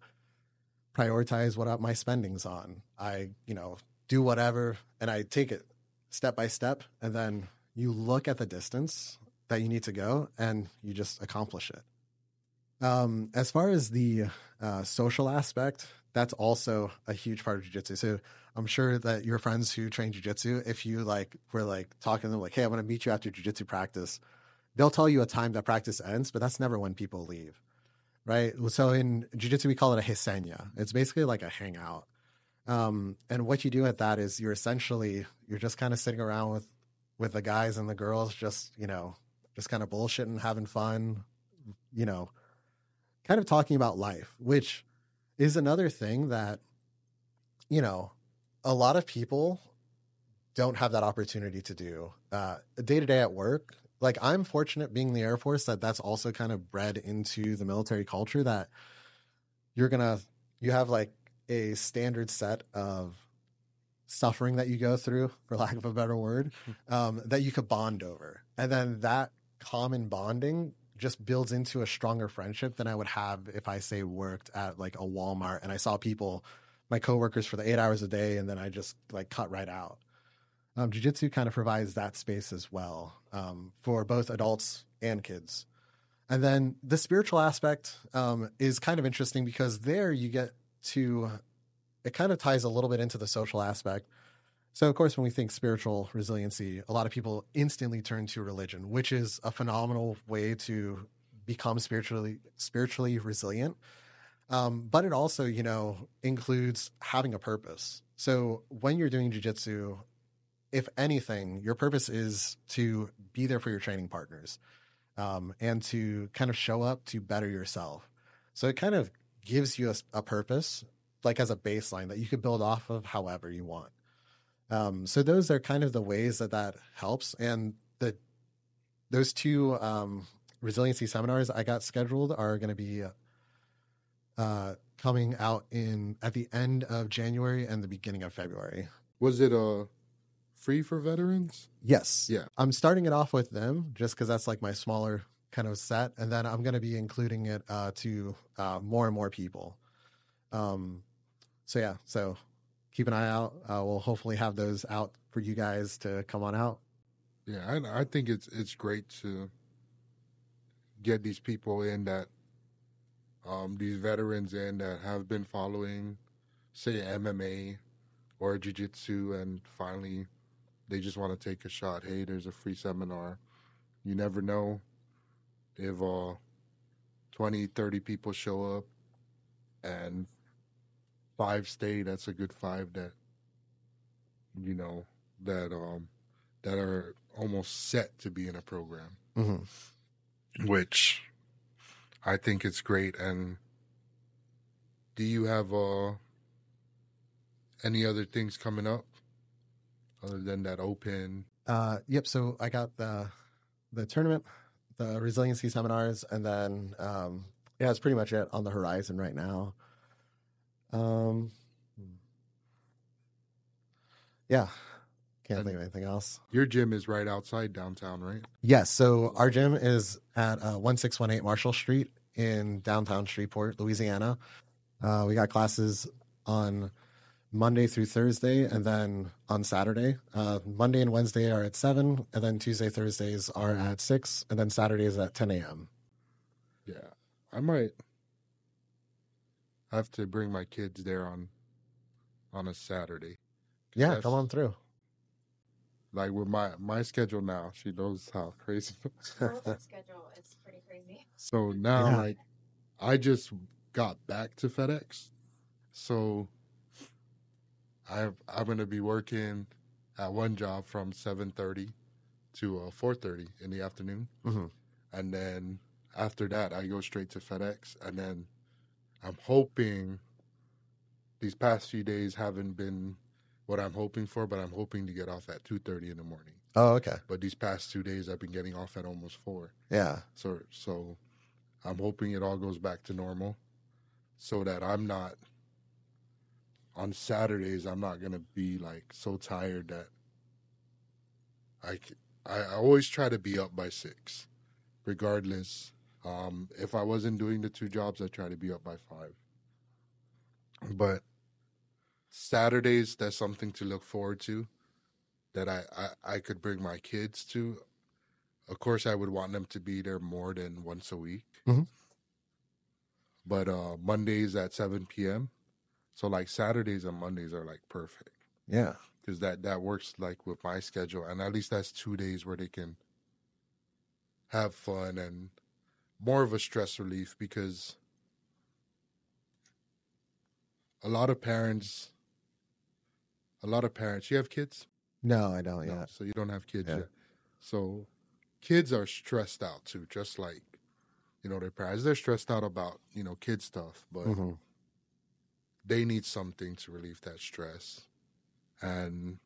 prioritize what my spending's on. I, you know, do whatever and I take it step by step and then you look at the distance that you need to go and you just accomplish it. Um, as far as the uh, social aspect, that's also a huge part of jujitsu. So I'm sure that your friends who train jujitsu, if you like were like talking to them like, "Hey, I'm to meet you after jujitsu practice," they'll tell you a time that practice ends, but that's never when people leave, right? So in jujitsu, we call it a resenha. It's basically like a hangout. Um, and what you do at that is you're essentially you're just kind of sitting around with with the guys and the girls, just you know, just kind of bullshitting, having fun, you know, kind of talking about life, which is another thing that, you know, a lot of people don't have that opportunity to do day to day at work. Like I'm fortunate being in the Air Force that that's also kind of bred into the military culture that you're gonna you have like a standard set of suffering that you go through, for lack of a better word, um, that you could bond over, and then that common bonding just builds into a stronger friendship than I would have if I say worked at like a Walmart and I saw people, my coworkers for the eight hours a day, and then I just like cut right out. Um, Jiu-Jitsu kind of provides that space as well um, for both adults and kids. And then the spiritual aspect um, is kind of interesting because there you get to, it kind of ties a little bit into the social aspect. So, of course, when we think spiritual resiliency, a lot of people instantly turn to religion, which is a phenomenal way to become spiritually spiritually resilient. Um, but it also, you know, includes having a purpose. So when you're doing jujitsu, if anything, your purpose is to be there for your training partners um, and to kind of show up to better yourself. So it kind of gives you a, a purpose, like as a baseline that you could build off of however you want. Um, so those are kind of the ways that that helps. And the those two um, resiliency seminars I got scheduled are going to be uh, coming out in at the end of January and the beginning of February. Was it uh free for veterans? Yes. Yeah. I'm starting it off with them just because that's like my smaller kind of set, and then I'm going to be including it uh, to uh, more and more people. Um, so yeah, so keep an eye out. Uh, we'll hopefully have those out for you guys to come on out. Yeah, I, I think it's it's great to get these people in that um, these veterans in that have been following, say, MMA or jiu-jitsu, and finally they just want to take a shot. Hey, there's a free seminar. You never know if uh, 20, 30 people show up and five stay, that's a good five that you know that um that are almost set to be in a program, mm-hmm. which I think it's great. And do you have uh any other things coming up other than that open? Uh, yep. So I got the the tournament, the resiliency seminars, and then um, yeah, that's pretty much it on the horizon right now. Um, yeah, can't think of anything else. Your gym is right outside downtown, right? Yes. So our gym is at uh, 1618 Marshall Street in downtown Shreveport, Louisiana. Uh, we got classes on Monday through Thursday, and then on Saturday. Uh, Monday and Wednesday are at 7, and then Tuesday, Thursdays are at 6, and then Saturdays at 10 a.m. Yeah. I might have to bring my kids there on on a Saturday. Yeah, come on through. Like with my my schedule now, she knows how crazy. schedule is pretty crazy. So now, yeah. like, I just got back to FedEx, so I I'm gonna be working at one job from seven thirty to uh, four thirty in the afternoon, mm-hmm. and then after that, I go straight to FedEx, and then I'm hoping these past few days haven't been what I'm hoping for, but I'm hoping to get off at two thirty in the morning. Oh, okay. But these past two days, I've been getting off at almost four. Yeah. So, so I'm hoping it all goes back to normal, so that I'm not on Saturdays. I'm not gonna be like so tired that I I always try to be up by six, regardless um, if I wasn't doing the two jobs, I try to be up by five. But Saturdays, that's something to look forward to that I, I, I could bring my kids to. Of course, I would want them to be there more than once a week. Mm-hmm. But uh, Mondays at 7 p.m., So like Saturdays and Mondays are like perfect Yeah. because that that works like with my schedule, and at least that's two days where they can have fun and more of a stress relief because a lot of parents, a lot of parents, you have kids. No, I don't No, yet. so you don't have kids Yeah. yet. So kids are stressed out too, just like you know their parents. They're stressed out about you know kid stuff, but Mhm. They need something to relieve that stress. And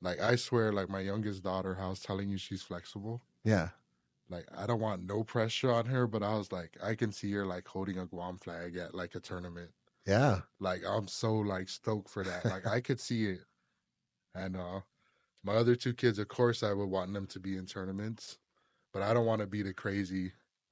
like I swear, like my youngest daughter, I was telling you she's flexible. Yeah. Like I don't want no pressure on her, but I was like, I can see her like holding a Guam flag at like a tournament. Yeah. Like I'm so like stoked for that. Like I could see it. And uh my other two kids, of course I would want them to be in tournaments, but I don't want to be the crazy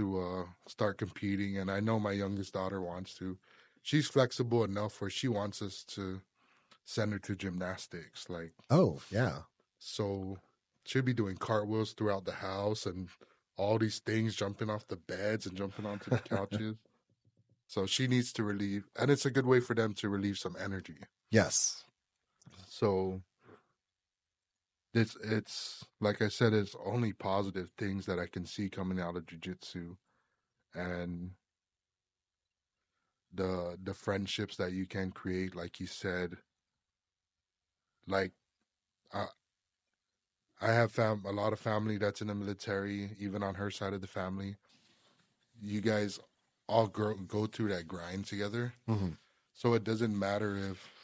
to uh start competing, and I know my youngest daughter wants to. She's flexible enough where she wants us to send her to gymnastics, like Oh yeah. so. She'll be doing cartwheels throughout the house and all these things, jumping off the beds and jumping onto the couches. so she needs to relieve, and it's a good way for them to relieve some energy. Yes. So it's it's like I said, it's only positive things that I can see coming out of jujitsu, and the the friendships that you can create, like you said. Like, I I have fam a lot of family that's in the military, even on her side of the family. You guys all go go through that grind together, Mhm. so it doesn't matter if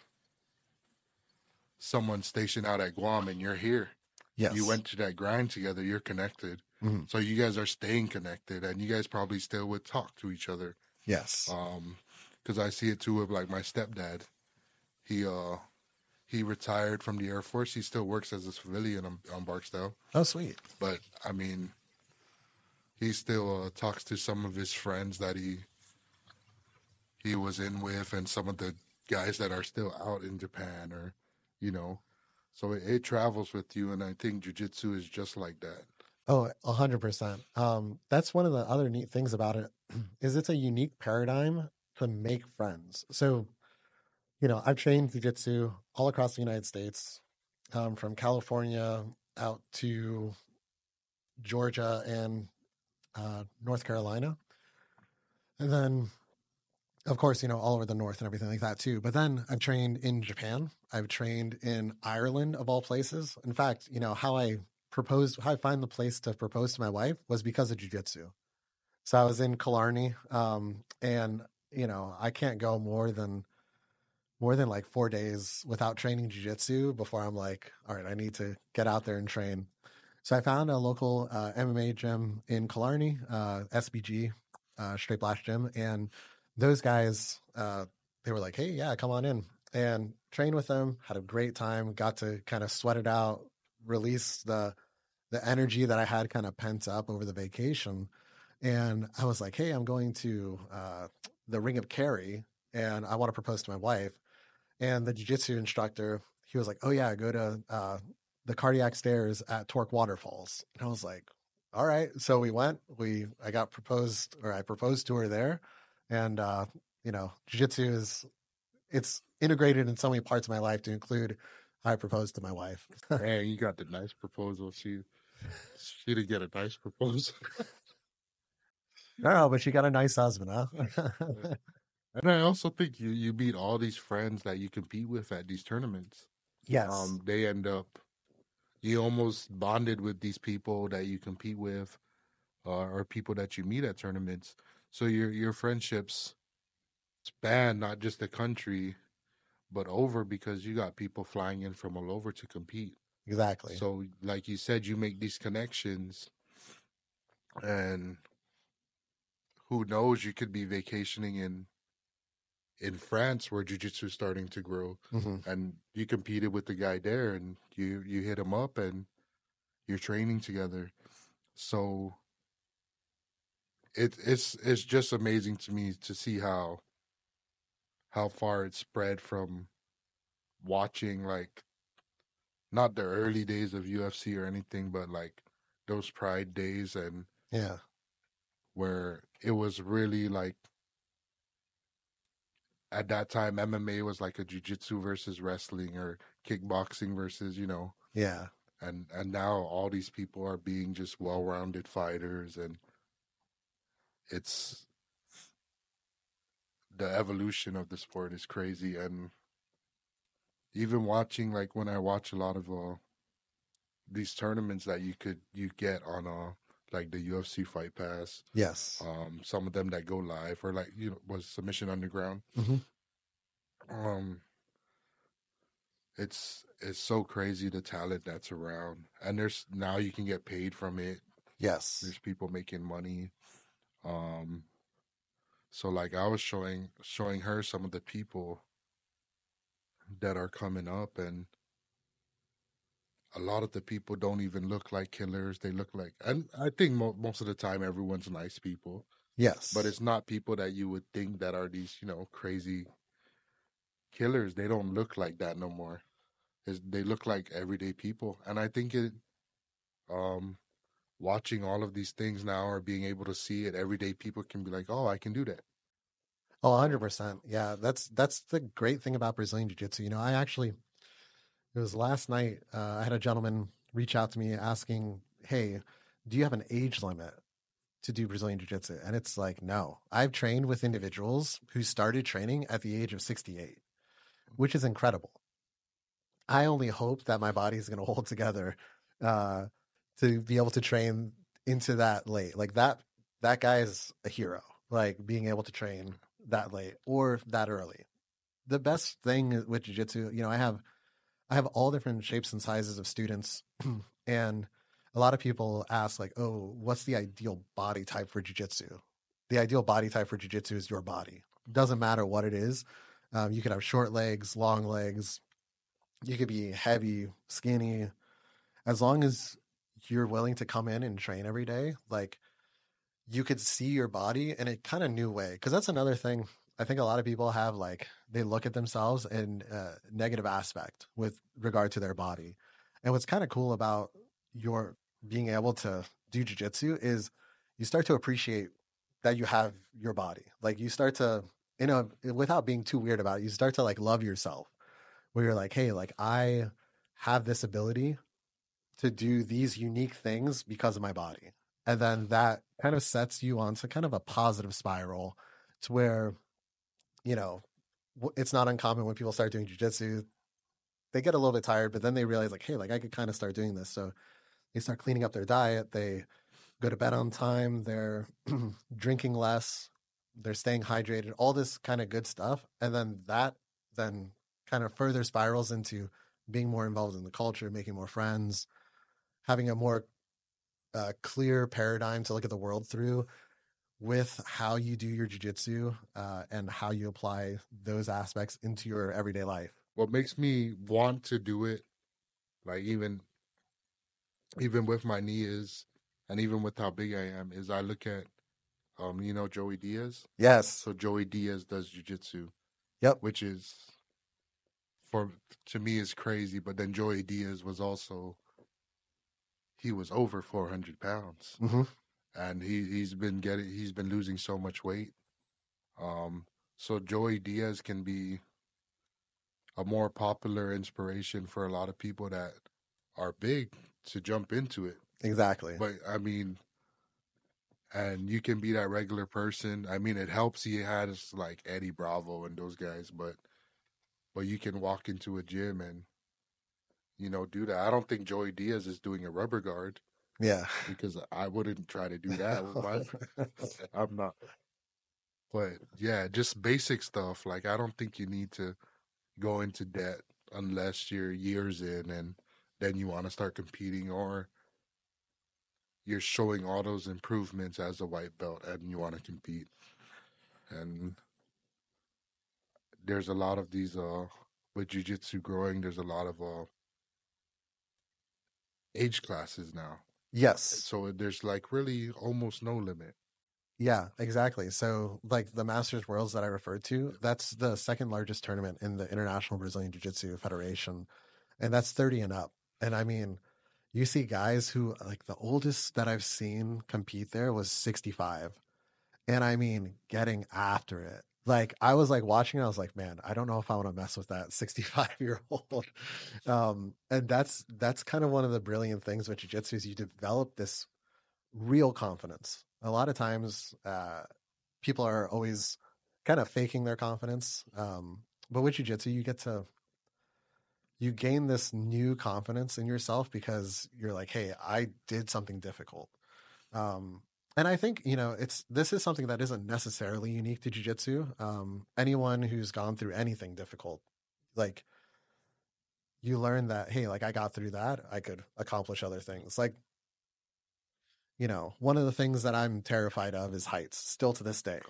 someone's stationed out at Guam and you're here. Yes. You went to that grind together, you're connected. Mhm. So you guys are staying connected and you guys probably still would talk to each other. Yes. Um, cause I see it too with like my stepdad. He, uh, he retired from the Air Force. He still works as a civilian on, on Barksdale. Oh sweet. But I mean, he still uh, talks to some of his friends that he he was in with, and some of the guys that are still out in Japan, or you know, so it, it travels with you. And I think jujitsu is just like that. Oh, a hundred percent. Um, that's one of the other neat things about it is it's a unique paradigm to make friends. So, you know, I've trained jujitsu all across the United States, um, from California out to Georgia and uh, North Carolina, and then, of course, you know, all over the North and everything like that too. But then I've trained in Japan. I've trained in Ireland, of all places. In fact, you know how I proposed, how I find the place to propose to my wife was because of jujitsu. So I was in Killarney, um, and you know I can't go more than more than like four days without training jujitsu before I'm like, all right, I need to get out there and train. So I found a local uh, MMA gym in Killarney, uh, SBG, uh, Straight Blast Gym, and those guys, uh, they were like, "Hey, yeah, come on in," and trained with them. Had a great time. Got to kind of sweat it out, release the the energy that I had kind of pent up over the vacation. And I was like, "Hey, I'm going to uh, the Ring of Kerry, and I want to propose to my wife." And the jujitsu instructor, he was like, "Oh yeah, go to uh, the cardiac stairs at Torc Waterfalls." And I was like, "All right." So we went. We I got proposed, or I proposed to her there, and uh, you know, jujitsu is it's integrated in so many parts of my life to include I proposed to my wife. Man, you got the nice proposal. She she did get a nice proposal. no, but she got a nice husband, huh? and I also think you you meet all these friends that you compete with at these tournaments. yes. Um, they end up you almost bonded with these people that you compete with, uh, or people that you meet at tournaments. So your your friendships span not just the country, but over because you got people flying in from all over to compete. Exactly. So, like you said, you make these connections, and who knows? You could be vacationing in in France where jiu-jitsu is starting to grow, Mhm. and you competed with the guy there, and you you hit him up, and you're training together. So it it's it's just amazing to me to see how how far it spread from watching like not the early days of UFC or anything, but like those Pride days and Yeah. where it was really like at that time MMA was like a jiu-jitsu versus wrestling or kickboxing versus, you know, Yeah. and and now all these people are being just well-rounded fighters and it's the evolution of the sport is crazy and even watching like when I watch a lot of uh these tournaments that you could you get on uh like the UFC Fight Pass. Yes. Um some of them that go live or like you know was Submission Underground. Mhm. Um it's it's so crazy the talent that's around and there's now you can get paid from it Yes. there's people making money um so like i was showing showing her some of the people that are coming up and a lot of the people don't even look like killers. They look like and i think mo- most of the time everyone's nice people Yes. but it's not people that you would think that are these you know crazy killers. They don't look like that no more. It's, they look like everyday people and i think it um watching all of these things now or being able to see it everyday people can be like oh i can do that Oh, 100%. Yeah, that's that's the great thing about Brazilian Jiu-Jitsu. You know, I actually it was last night uh, I had a gentleman reach out to me asking, "Hey, do you have an age limit to do Brazilian Jiu-Jitsu?" And it's like, "No. I've trained with individuals who started training at the age of 68, which is incredible. I only hope that my body is going to hold together uh, to be able to train into that late. Like that that guy is a hero. Like being able to train that late or that early. The best thing with jiu-jitsu, you know, I have I have all different shapes and sizes of students and a lot of people ask like, "Oh, what's the ideal body type for jiu-jitsu?" The ideal body type for jiu-jitsu is your body. Doesn't matter what it is. Um, you could have short legs, long legs. You could be heavy, skinny. As long as you're willing to come in and train every day, like you could see your body in a kind of new way. Because that's another thing I think a lot of people have like they look at themselves in a negative aspect with regard to their body. And what's kind of cool about your being able to do jujitsu is you start to appreciate that you have your body. Like you start to, you know, without being too weird about it, you start to like love yourself where you're like, hey, like I have this ability to do these unique things because of my body. And then that kind of sets you onto kind of a positive spiral to where, you know, it's not uncommon when people start doing jujitsu, they get a little bit tired, but then they realize like, hey, like I could kind of start doing this. So they start cleaning up their diet. They go to bed on time. They're drinking less. They're staying hydrated. All this kind of good stuff, and then that then kind of further spirals into being more involved in the culture, making more friends, having a more uh, clear paradigm to look at the world through with how you do your jujitsu uh, and how you apply those aspects into your everyday life. what makes me want to do it like even even with my knee is and even with how big i am is i look at um you know joey diaz Yes. so joey diaz does jiu-jitsu Yep. which is for to me is crazy but then joey diaz was also he was over 400 pounds. Hmm and he he's been getting he's been losing so much weight. Um so joey diaz can be a more popular inspiration for a lot of people that are big to jump into it. Exactly. but i mean and you can be that regular person. I mean it helps he has like eddie bravo and those guys but but you can walk into a gym and you know do that i don't think joey diaz is doing a rubber guard Yeah. because I wouldn't try to do that. I'm not. But yeah, just basic stuff. Like I don't think you need to go into debt unless you're years in and then you want to start competing or you're showing all those improvements as a white belt and you want to compete and there's a lot of these uh with jiu-jitsu growing there's a lot of uh age classes now Yes. so uh, there's like really almost no limit Yeah, exactly. So, like the Masters Worlds that I referred to, that's the second largest tournament in the International Brazilian Jiu Jitsu Federation. And that's 30 and up. And I mean, you see guys who, like, the oldest that I've seen compete there was 65. And I mean, getting after it. Like, I was like watching, and I was like, man, I don't know if I want to mess with that 65 year old. Um, and that's, that's kind of one of the brilliant things with Jiu Jitsu is you develop this real confidence. A lot of times, uh, people are always kind of faking their confidence. Um, but with jujitsu, you get to you gain this new confidence in yourself because you're like, hey, I did something difficult. Um, and I think you know it's this is something that isn't necessarily unique to jujitsu. Um, anyone who's gone through anything difficult, like you learn that hey, like I got through that, I could accomplish other things. Like you know, one of the things that I'm terrified of is heights, still to this day.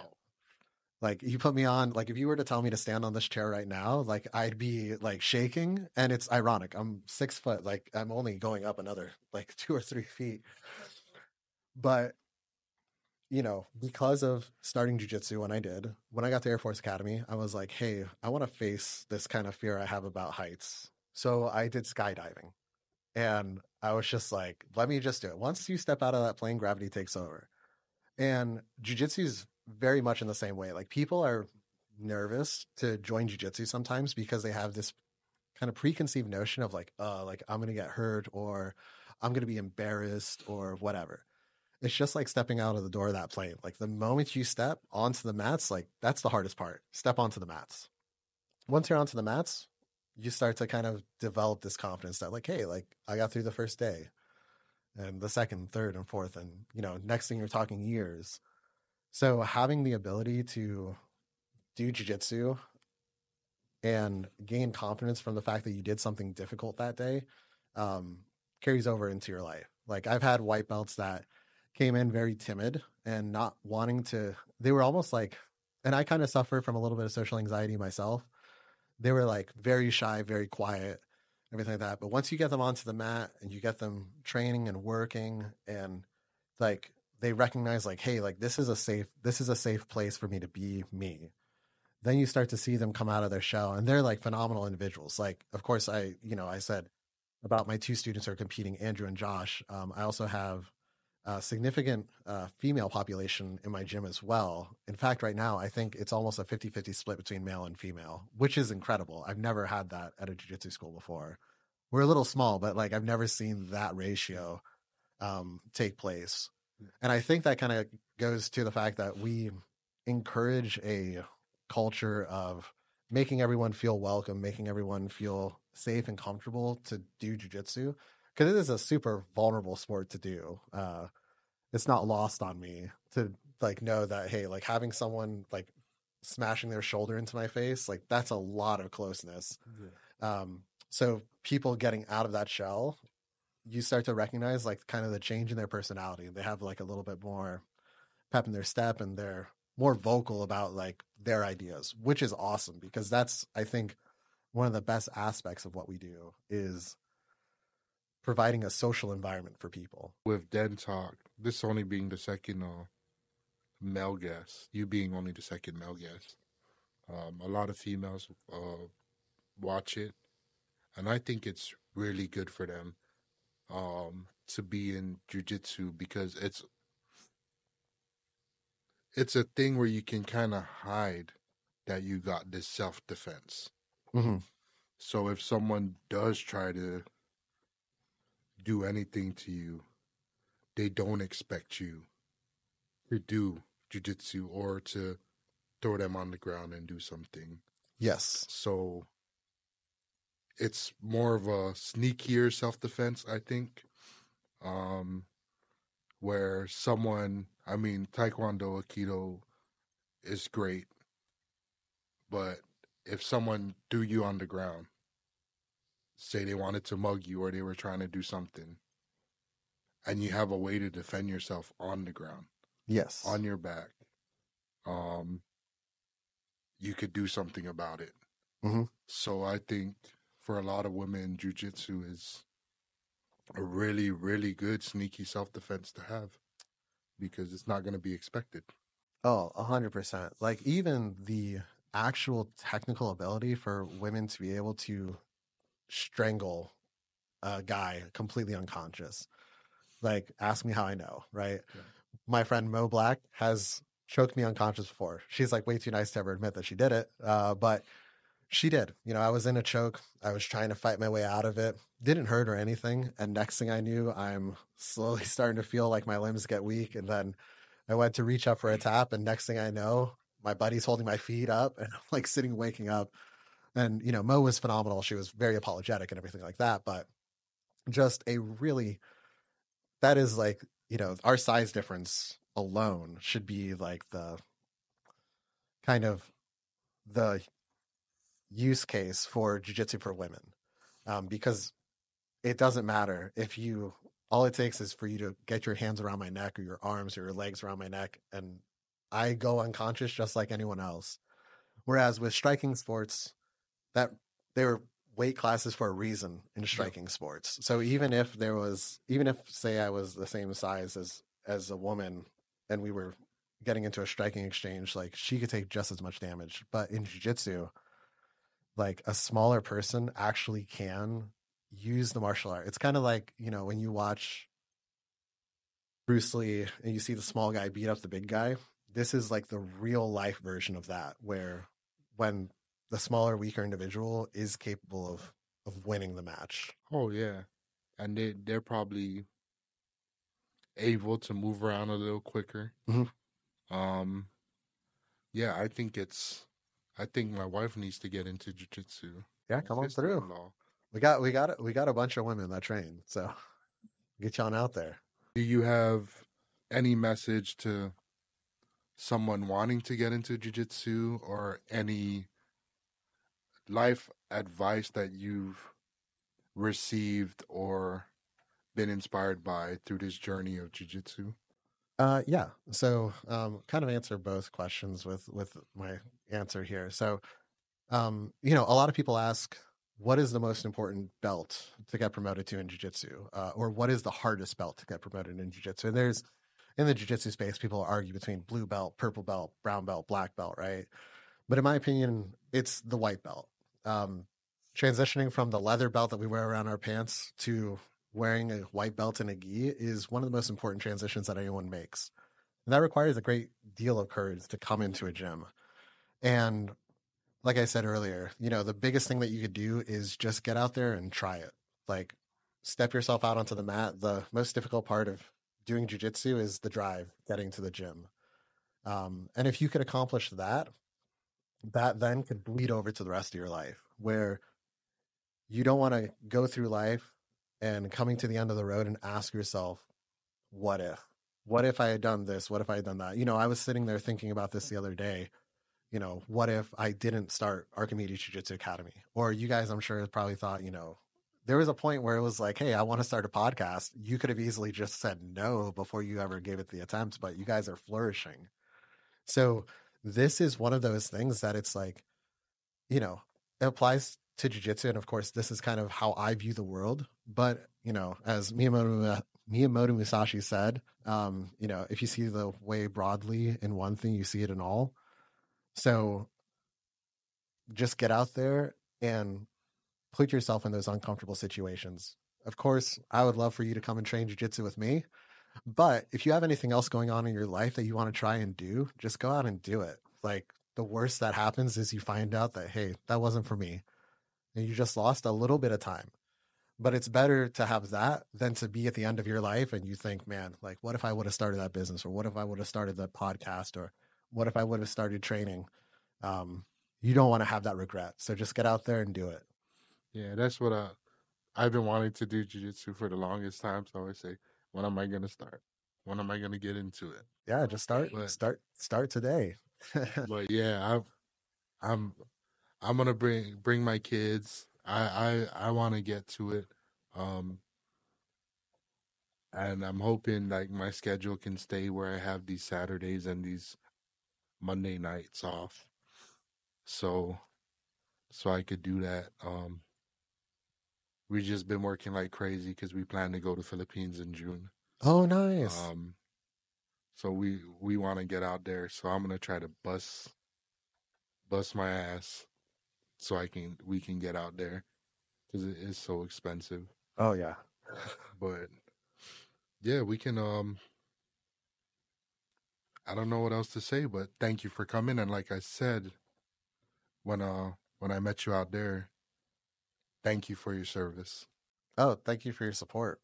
Like you put me on, like if you were to tell me to stand on this chair right now, like I'd be like shaking. And it's ironic. I'm six foot, like I'm only going up another like two or three feet. But you know, because of starting jujitsu when I did, when I got to Air Force Academy, I was like, hey, I want to face this kind of fear I have about heights. So I did skydiving. And I was just like, let me just do it. Once you step out of that plane, gravity takes over. And jujitsu is very much in the same way. Like people are nervous to join jujitsu sometimes because they have this kind of preconceived notion of like, uh, like I'm gonna get hurt or I'm gonna be embarrassed or whatever. It's just like stepping out of the door of that plane. Like the moment you step onto the mats, like that's the hardest part. Step onto the mats. Once you're onto the mats, you start to kind of develop this confidence that like, hey, like I got through the first day and the second, third, and fourth, and you know, next thing you're talking years. So having the ability to do jujitsu and gain confidence from the fact that you did something difficult that day um, carries over into your life. Like I've had white belts that came in very timid and not wanting to. They were almost like, and I kind of suffer from a little bit of social anxiety myself. They were like very shy, very quiet, everything like that. But once you get them onto the mat and you get them training and working and like they recognize like, hey, like this is a safe, this is a safe place for me to be me. Then you start to see them come out of their shell and they're like phenomenal individuals. Like, of course, I, you know, I said about my two students who are competing, Andrew and Josh. Um, I also have significant uh, female population in my gym as well. In fact, right now, I think it's almost a 50 50 split between male and female, which is incredible. I've never had that at a jiu jitsu school before. We're a little small, but like I've never seen that ratio um, take place. And I think that kind of goes to the fact that we encourage a culture of making everyone feel welcome, making everyone feel safe and comfortable to do jujitsu because it is a super vulnerable sport to do. Uh, it's not lost on me to like know that hey, like having someone like smashing their shoulder into my face, like that's a lot of closeness. Yeah. Um, so people getting out of that shell, you start to recognize like kind of the change in their personality. They have like a little bit more pep in their step, and they're more vocal about like their ideas, which is awesome because that's I think one of the best aspects of what we do is providing a social environment for people. With Den Talk, this only being the second uh, male guest, you being only the second male guest, um, a lot of females uh, watch it, and I think it's really good for them um, to be in jujitsu because it's it's a thing where you can kind of hide that you got this self defense. Mm-hmm. So if someone does try to do anything to you, they don't expect you to do jujitsu or to throw them on the ground and do something. Yes. So it's more of a sneakier self defense, I think. Um, where someone, I mean, Taekwondo, Aikido is great, but if someone threw you on the ground say they wanted to mug you or they were trying to do something, and you have a way to defend yourself on the ground, Yes. on your back, um, you could do something about it. Mhm. So I think for a lot of women, jujitsu is a really, really good sneaky self defense to have because it's not going to be expected. Oh, a hundred percent. Like even the actual technical ability for women to be able to strangle a guy completely unconscious. Like, ask me how I know, right? My friend Mo Black has choked me unconscious before. She's like way too nice to ever admit that she did it. Uh, but she did. You know, I was in a choke. I was trying to fight my way out of it. Didn't hurt or anything. And next thing I knew, I'm slowly starting to feel like my limbs get weak. And then I went to reach up for a tap. And next thing I know, my buddy's holding my feet up and I'm like sitting, waking up. And, you know, Mo was phenomenal. She was very apologetic and everything like that. But just a really, that is like, you know, our size difference alone should be like the kind of the use case for jujitsu for women um, because it doesn't matter if you all it takes is for you to get your hands around my neck or your arms or your legs around my neck and i go unconscious just like anyone else whereas with striking sports that they were weight classes for a reason in striking sports. So even if there was even if say i was the same size as as a woman and we were getting into a striking exchange like she could take just as much damage. But in jiu-jitsu like a smaller person actually can use the martial art. It's kind of like, you know, when you watch Bruce Lee and you see the small guy beat up the big guy, this is like the real life version of that, where when the smaller, weaker individual is capable of of winning the match. Oh yeah, and they they're probably able to move around a little quicker. Mhm. Um, yeah, I think it's. I think my wife needs to get into jujitsu. Yeah, come on through. We got we got we got a bunch of women that train, so get you on out there. Do you have any message to someone wanting to get into jujitsu or any life advice that you've received or been inspired by through this journey of jujitsu? Uh, yeah. So, um, kind of answer both questions with with my answer here. So, um, you know, a lot of people ask, what is the most important belt to get promoted to in jiu-jitsu, uh, or what is the hardest belt to get promoted in jiu-jitsu? And there's in the jiu-jitsu space, people argue between blue belt, purple belt, brown belt, black belt, right? But in my opinion, it's the white belt. Um, transitioning from the leather belt that we wear around our pants to wearing a white belt and a gi is one of the most important transitions that anyone makes. And that requires a great deal of courage to come into a gym. And like I said earlier, you know, the biggest thing that you could do is just get out there and try it. Like step yourself out onto the mat. The most difficult part of doing jujitsu is the drive, getting to the gym. Um, and if you could accomplish that, that then could bleed over to the rest of your life where you don't want to go through life and coming to the end of the road and ask yourself, what if? What if I had done this? What if I had done that? You know, I was sitting there thinking about this mm. the other day. You know, what if I didn't start Archimedes Jiu Jitsu Academy? Or you guys, I'm sure, have probably thought, you know, there was a point where it was like, hey, I want to start a podcast. You could have easily just said no before you ever gave it the attempt, but you guys are flourishing. So this is one of those things that it's like, you know, it applies to jujitsu, and of course, this is kind of how I view the world. But you know, as Miyamoto Miyamoto Musashi said, um, you know, if you see the way broadly in one thing, you see it in all. So just get out there and put yourself in those uncomfortable situations. Of course, I would love for you to come and train jujitsu with me. But if you have anything else going on in your life that you want to try and do, just go out and do it. Like the worst that happens is you find out that, hey, that wasn't for me. And you just lost a little bit of time. But it's better to have that than to be at the end of your life and you think, man, like, what if I would have started that business? Or what if I would have started that podcast? Or what if I would have started training? Um, you don't want to have that regret. So just get out there and do it. Yeah, that's what I I've been wanting to do jujitsu for the longest time. So I always say, when am I gonna start? When am I gonna get into it? Yeah, just start But- start start today. but yeah, I've, I'm I'm gonna bring bring my kids. I I I want to get to it. Um, and I'm hoping like my schedule can stay where I have these Saturdays and these Monday nights off. So so I could do that. Um we just been working like crazy because we plan to go to Philippines in June. Oh, nice. Um so we we want to get out there. So I'm gonna try to bust bust my ass so I can we can get out there because it is so expensive. oh yeah. But yeah, we can. Um, I don't know what else to say, but thank you for coming. And like I said, when uh when I met you out there, thank you for your service. Oh, thank you for your support.